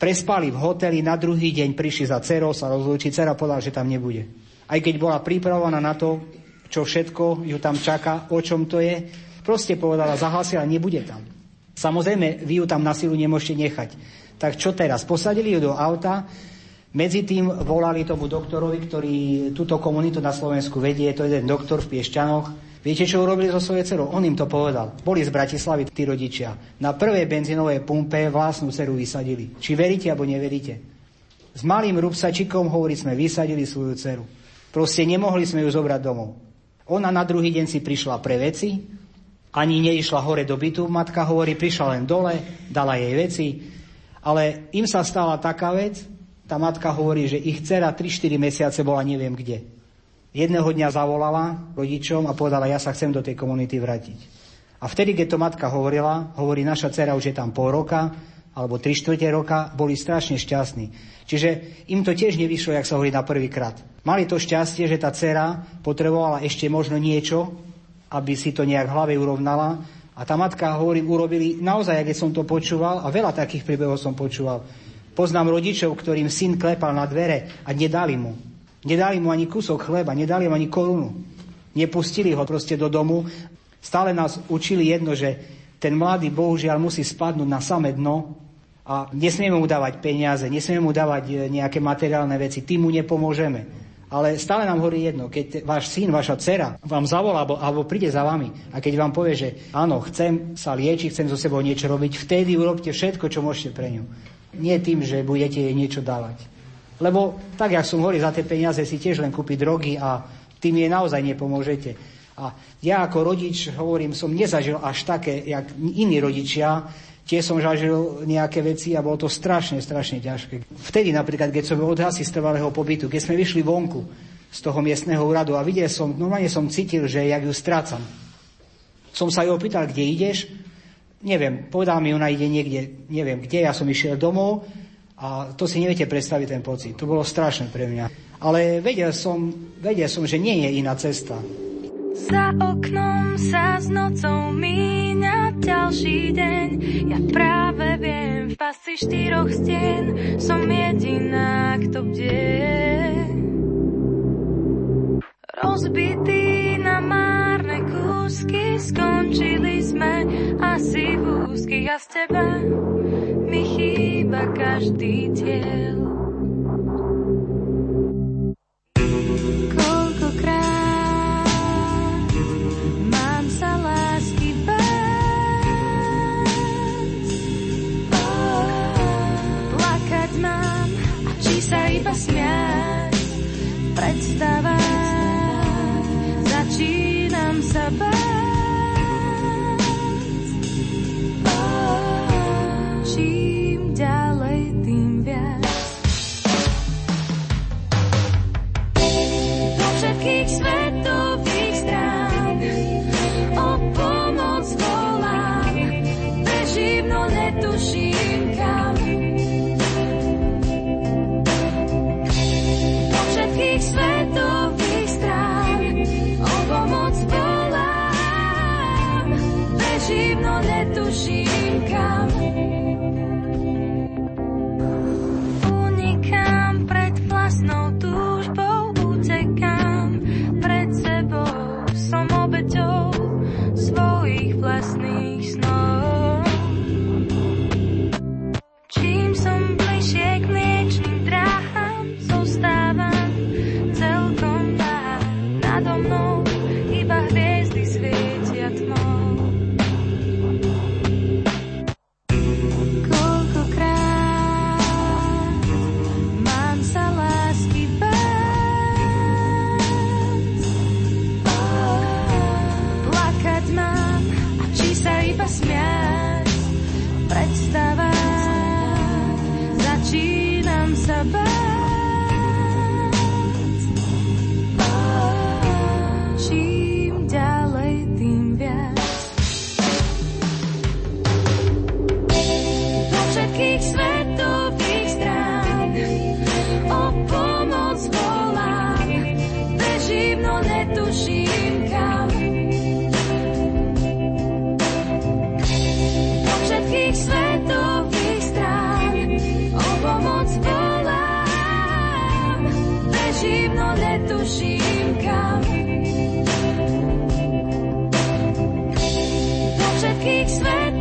Prespali v hoteli, na druhý deň prišli za dcerou sa rozlúčiť, dcera povedala, že tam nebude. Aj keď bola pripravovaná na to, čo všetko ju tam čaká, o čom to je, proste povedala, zahlasila, nebude tam. Samozrejme, vy ju tam na silu nemôžete nechať. Tak čo teraz? Posadili ju do auta, medzi tým volali tomu doktorovi, ktorý túto komunitu na Slovensku vedie, to je jeden doktor v Piešťanoch, Viete, čo urobili so svojou dcerou? On im to povedal. Boli z Bratislavy tí rodičia. Na prvej benzínovej pumpe vlastnú dceru vysadili. Či veríte, alebo neveríte. S malým rúbsačikom, hovorí, sme vysadili svoju dceru. Proste nemohli sme ju zobrať domov. Ona na druhý deň si prišla pre veci, ani neišla hore do bytu, matka hovorí, prišla len dole, dala jej veci, ale im sa stala taká vec, tá matka hovorí, že ich dcera 3-4 mesiace bola neviem kde. Jedného dňa zavolala rodičom a povedala, ja sa chcem do tej komunity vrátiť. A vtedy, keď to matka hovorila, hovorí, naša dcera už je tam pol roka, alebo tri štvrte roka, boli strašne šťastní. Čiže im to tiež nevyšlo, jak sa hovorí na prvýkrát. Mali to šťastie, že tá dcera potrebovala ešte možno niečo, aby si to nejak v hlave urovnala. A tá matka, hovorí, urobili naozaj, keď som to počúval, a veľa takých príbehov som počúval, Poznám rodičov, ktorým syn klepal na dvere a nedali mu. Nedali mu ani kúsok chleba, nedali mu ani korunu. Nepustili ho proste do domu. Stále nás učili jedno, že ten mladý bohužiaľ musí spadnúť na samé dno a nesmieme mu dávať peniaze, nesmieme mu dávať e, nejaké materiálne veci, tým mu nepomôžeme. Ale stále nám hovorí jedno, keď váš syn, vaša dcera vám zavolá alebo, alebo príde za vami a keď vám povie, že áno, chcem sa liečiť, chcem so sebou niečo robiť, vtedy urobte všetko, čo môžete pre ňu. Nie tým, že budete jej niečo dávať. Lebo tak, jak som hovoril, za tie peniaze si tiež len kúpiť drogy a tým jej naozaj nepomôžete. A ja ako rodič, hovorím, som nezažil až také, jak iní rodičia, Tiež som zažil nejaké veci a bolo to strašne, strašne ťažké. Vtedy napríklad, keď som bol odhlasí z trvalého pobytu, keď sme vyšli vonku z toho miestneho úradu a videl som, normálne som cítil, že jak ju strácam. Som sa ju opýtal, kde ideš, neviem, povedal mi, ona ide niekde, neviem kde, ja som išiel domov a to si neviete predstaviť ten pocit. To bolo strašné pre mňa. Ale vedel som, vedel som, že nie je iná cesta. Za oknom sa s nocou míňa ďalší deň. Ja práve viem, v pasti štyroch stien som jediná, kto bdie. Rozbitý na márne kúsky, skončili sme asi v úzkých a z teba mi chýba každý diel. iba smiať, predstavať, začínam sa báť. tuším, no netuším kam. Po všetkých svet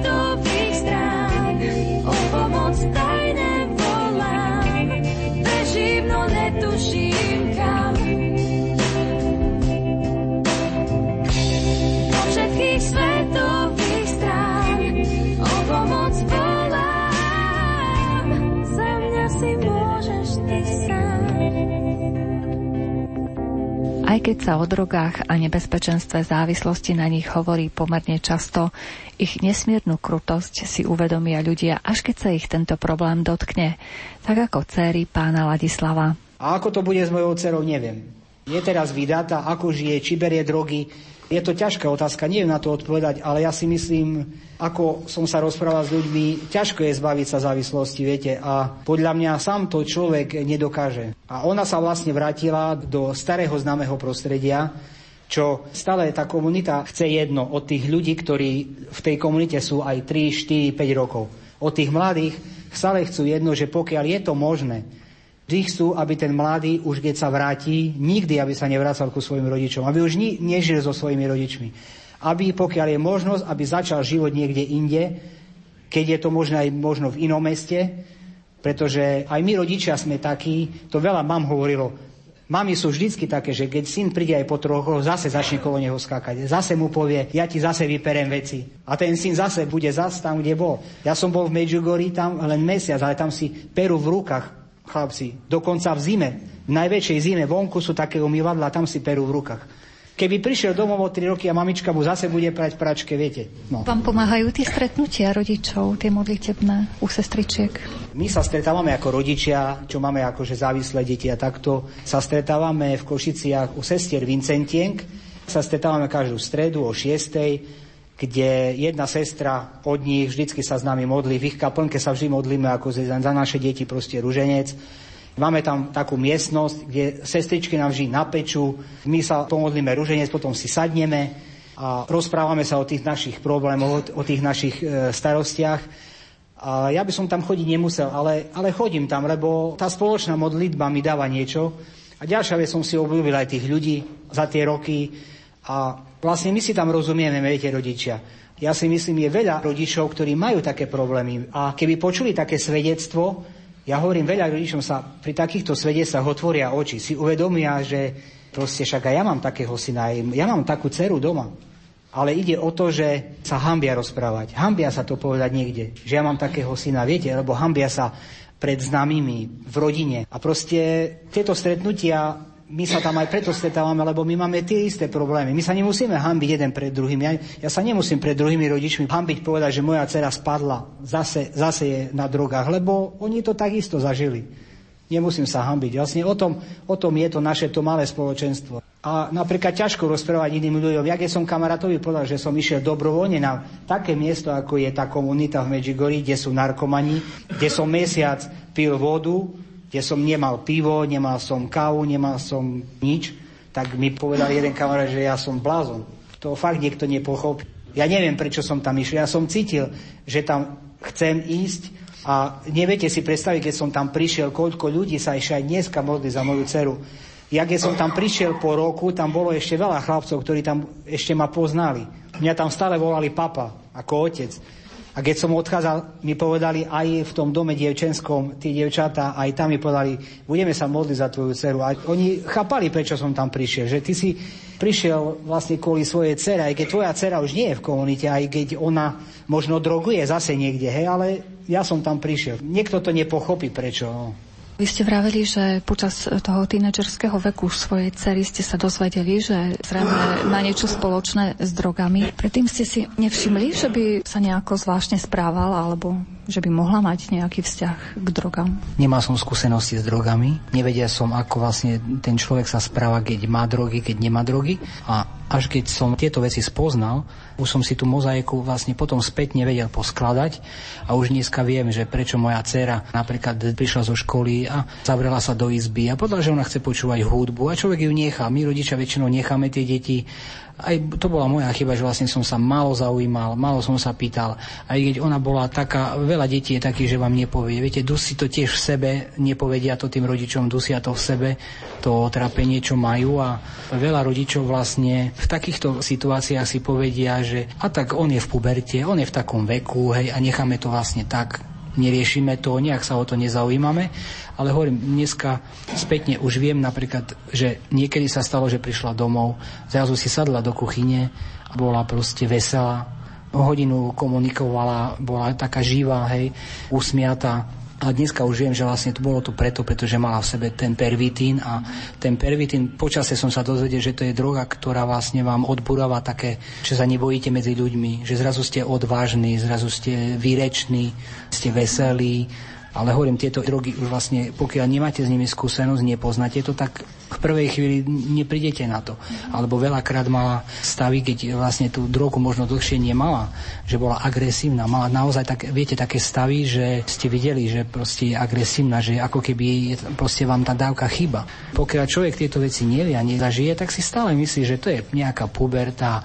sa o drogách a nebezpečenstve závislosti na nich hovorí pomerne často, ich nesmiernu krutosť si uvedomia ľudia, až keď sa ich tento problém dotkne, tak ako céry pána Ladislava. A ako to bude s mojou dcerou, neviem. Je teraz vydatá, ako žije, či berie drogy, je to ťažká otázka, neviem na to odpovedať, ale ja si myslím, ako som sa rozprával s ľuďmi, ťažko je zbaviť sa závislosti, viete, a podľa mňa sám to človek nedokáže. A ona sa vlastne vrátila do starého známeho prostredia, čo stále tá komunita chce jedno od tých ľudí, ktorí v tej komunite sú aj 3, 4, 5 rokov. Od tých mladých stále chcú jedno, že pokiaľ je to možné, vždy chcú, aby ten mladý, už keď sa vráti, nikdy, aby sa nevracal ku svojim rodičom, aby už ni- nežil so svojimi rodičmi. Aby, pokiaľ je možnosť, aby začal život niekde inde, keď je to možné aj možno v inom meste, pretože aj my rodičia sme takí, to veľa mám hovorilo, Mami sú vždycky také, že keď syn príde aj po trochu, zase začne kolo neho skákať. Zase mu povie, ja ti zase vyperem veci. A ten syn zase bude zase tam, kde bol. Ja som bol v Medjugorji tam len mesiac, ale tam si peru v rukách chlapci. Dokonca v zime, v najväčšej zime, vonku sú také umývadla, tam si perú v rukách. Keby prišiel domov o 3 roky a mamička mu zase bude prať pračke, viete. No. Vám pomáhajú tie stretnutia rodičov, tie modlitebné u sestričiek? My sa stretávame ako rodičia, čo máme akože závislé deti a takto. Sa stretávame v Košiciach u sestier Vincentienk. Sa stretávame každú stredu o 6 kde jedna sestra od nich vždycky sa s nami modlí. V ich kaplnke sa vždy modlíme ako za naše deti, proste ruženec. Máme tam takú miestnosť, kde sestričky nám vždy napečú, my sa pomodlíme ruženec, potom si sadneme a rozprávame sa o tých našich problémoch, o tých našich e, starostiach. A ja by som tam chodiť nemusel, ale, ale chodím tam, lebo tá spoločná modlitba mi dáva niečo. A ďalšia vec som si obľúbil aj tých ľudí za tie roky. A vlastne my si tam rozumieme, viete, rodičia. Ja si myslím, je veľa rodičov, ktorí majú také problémy. A keby počuli také svedectvo, ja hovorím, veľa rodičom sa pri takýchto sa otvoria oči, si uvedomia, že proste však aj ja mám takého syna, ja mám takú dceru doma. Ale ide o to, že sa hambia rozprávať. Hambia sa to povedať niekde, že ja mám takého syna, viete, lebo hambia sa pred známymi v rodine. A proste tieto stretnutia my sa tam aj preto stretávame, lebo my máme tie isté problémy. My sa nemusíme hambiť jeden pred druhým. Ja, ja sa nemusím pred druhými rodičmi hambiť povedať, že moja dcera spadla, zase, zase je na drogách, lebo oni to takisto zažili. Nemusím sa hambiť. Vlastne o tom, o tom je to naše to malé spoločenstvo. A napríklad ťažko rozprávať iným ľuďom. Ja keď som kamarátovi povedal, že som išiel dobrovoľne na také miesto, ako je tá komunita v Medjugorji, kde sú narkomani, kde som mesiac pil vodu, kde som nemal pivo, nemal som kávu, nemal som nič, tak mi povedal jeden kamarát, že ja som blázon. To fakt niekto nepochopí. Ja neviem, prečo som tam išiel. Ja som cítil, že tam chcem ísť a neviete si predstaviť, keď som tam prišiel, koľko ľudí sa ešte aj dneska modli za moju dceru. Ja keď som tam prišiel po roku, tam bolo ešte veľa chlapcov, ktorí tam ešte ma poznali. Mňa tam stále volali papa, ako otec. A keď som odchádzal, mi povedali aj v tom dome dievčenskom, tí dievčatá, aj tam mi povedali, budeme sa modliť za tvoju dceru. A oni chápali, prečo som tam prišiel. Že ty si prišiel vlastne kvôli svojej dcere, aj keď tvoja dcera už nie je v komunite, aj keď ona možno droguje zase niekde, hej, ale ja som tam prišiel. Niekto to nepochopí, prečo. No. Vy ste vraveli, že počas toho tínedžerského veku svojej cery ste sa dozvedeli, že zrejme má niečo spoločné s drogami. Predtým ste si nevšimli, že by sa nejako zvláštne správala alebo že by mohla mať nejaký vzťah k drogám? Nemal som skúsenosti s drogami. Nevedel som, ako vlastne ten človek sa správa, keď má drogy, keď nemá drogy. A až keď som tieto veci spoznal, už som si tú mozaiku vlastne potom spätne vedel poskladať a už dneska viem, že prečo moja dcera napríklad prišla zo školy a zavrela sa do izby a podľa, že ona chce počúvať hudbu a človek ju nechá. My rodičia väčšinou necháme tie deti aj to bola moja chyba, že vlastne som sa málo zaujímal, málo som sa pýtal. Aj keď ona bola taká, veľa detí je takých, že vám nepovie. Viete, dusí to tiež v sebe, nepovedia to tým rodičom, dusia to v sebe, to trápenie, čo majú a veľa rodičov vlastne v takýchto situáciách si povedia, že a tak on je v puberte, on je v takom veku, hej, a necháme to vlastne tak, neriešime to, nejak sa o to nezaujímame ale hovorím, dneska spätne už viem napríklad, že niekedy sa stalo, že prišla domov, zrazu si sadla do kuchyne a bola proste veselá, hodinu komunikovala, bola taká živá, hej, usmiatá. A dneska už viem, že vlastne to bolo to preto, pretože mala v sebe ten pervitín a ten pervitín, počasie som sa dozvedel, že to je droga, ktorá vlastne vám odburáva také, že sa nebojíte medzi ľuďmi, že zrazu ste odvážni, zrazu ste výreční, ste veselí, ale hovorím, tieto drogy už vlastne, pokiaľ nemáte s nimi skúsenosť, nepoznáte to, tak v prvej chvíli neprídete na to. Alebo veľakrát mala stavy, keď vlastne tú drogu možno dlhšie nemala, že bola agresívna. Mala naozaj tak, viete, také stavy, že ste videli, že proste je agresívna, že ako keby proste vám tá dávka chyba. Pokiaľ človek tieto veci nevie a nezažije, tak si stále myslí, že to je nejaká puberta,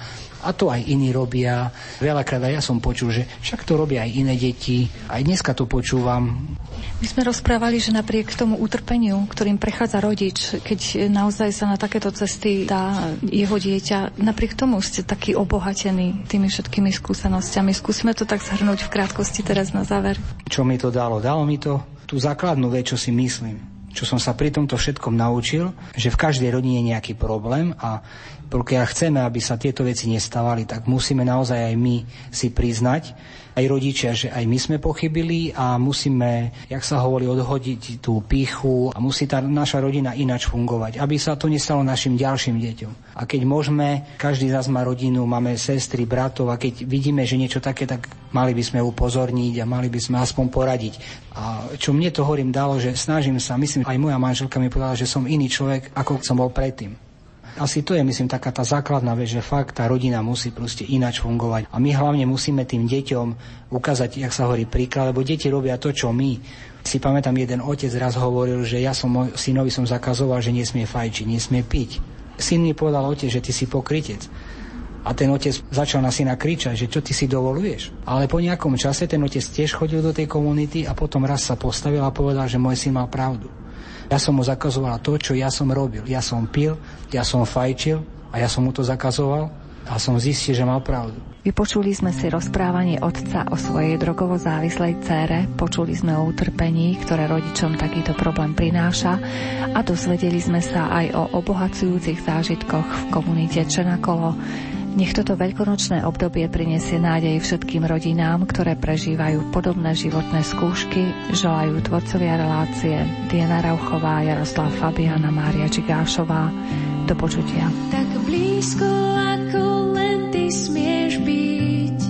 A to aj iní robia. Veľakrát aj ja som počul, že však to robia aj iné deti. Aj dneska to počúvam. My sme rozprávali, že napriek tomu utrpeniu, ktorým prechádza rodič, keď naozaj sa na takéto cesty dá jeho dieťa, napriek tomu ste taký obohatení tými všetkými skúsenostiami. Skúsime to tak zhrnúť v krátkosti teraz na záver. Čo mi to dalo? Dalo mi to tú základnú vec, čo si myslím čo som sa pri tomto všetkom naučil, že v každej rodine je nejaký problém a pokiaľ chceme, aby sa tieto veci nestávali, tak musíme naozaj aj my si priznať, aj rodičia, že aj my sme pochybili a musíme, jak sa hovorí, odhodiť tú pichu a musí tá naša rodina inač fungovať, aby sa to nestalo našim ďalším deťom. A keď môžeme, každý z nás má rodinu, máme sestry, bratov a keď vidíme, že niečo také, tak mali by sme upozorniť a mali by sme aspoň poradiť. A čo mne to hovorím dalo, že snažím sa, myslím, aj moja manželka mi povedala, že som iný človek, ako som bol predtým. Asi to je, myslím, taká tá základná vec, že fakt tá rodina musí proste inač fungovať. A my hlavne musíme tým deťom ukázať, jak sa hovorí príklad, lebo deti robia to, čo my. Si pamätám, jeden otec raz hovoril, že ja som môj synovi som zakazoval, že nesmie fajčiť, nesmie piť. Syn mi povedal otec, že ty si pokrytec. A ten otec začal na syna kričať, že čo ty si dovoluješ. Ale po nejakom čase ten otec tiež chodil do tej komunity a potom raz sa postavil a povedal, že môj syn mal pravdu. Ja som mu zakazoval to, čo ja som robil. Ja som pil, ja som fajčil a ja som mu to zakazoval a som zistil, že mal pravdu. Vypočuli sme si rozprávanie otca o svojej drogovo závislej cére, počuli sme o utrpení, ktoré rodičom takýto problém prináša a dozvedeli sme sa aj o obohacujúcich zážitkoch v komunite Čenakolo, nech toto veľkonočné obdobie prinesie nádej všetkým rodinám, ktoré prežívajú podobné životné skúšky, želajú tvorcovia relácie Diana Rauchová, Jaroslav Fabiana, Mária Čigášová. Do počutia. Tak blízko, ako len ty smieš byť.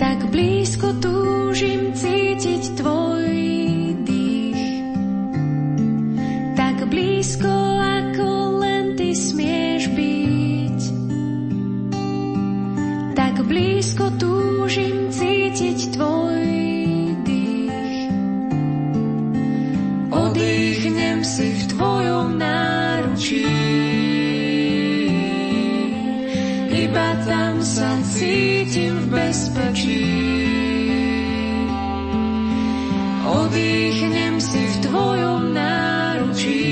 Tak blízko túžim cítiť tvoj dých. Tak blízko, blízko túžim cítiť tvoj dých. Oddychnem si v tvojom náručí. Iba tam sa cítim v bezpečí. Oddychnem si v tvojom náručí.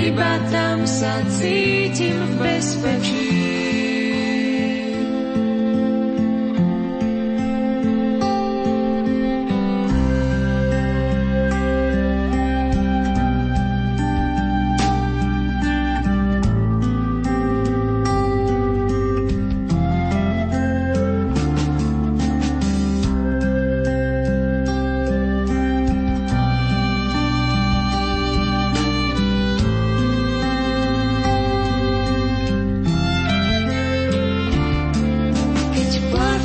Iba tam sa cítim v bezpečí.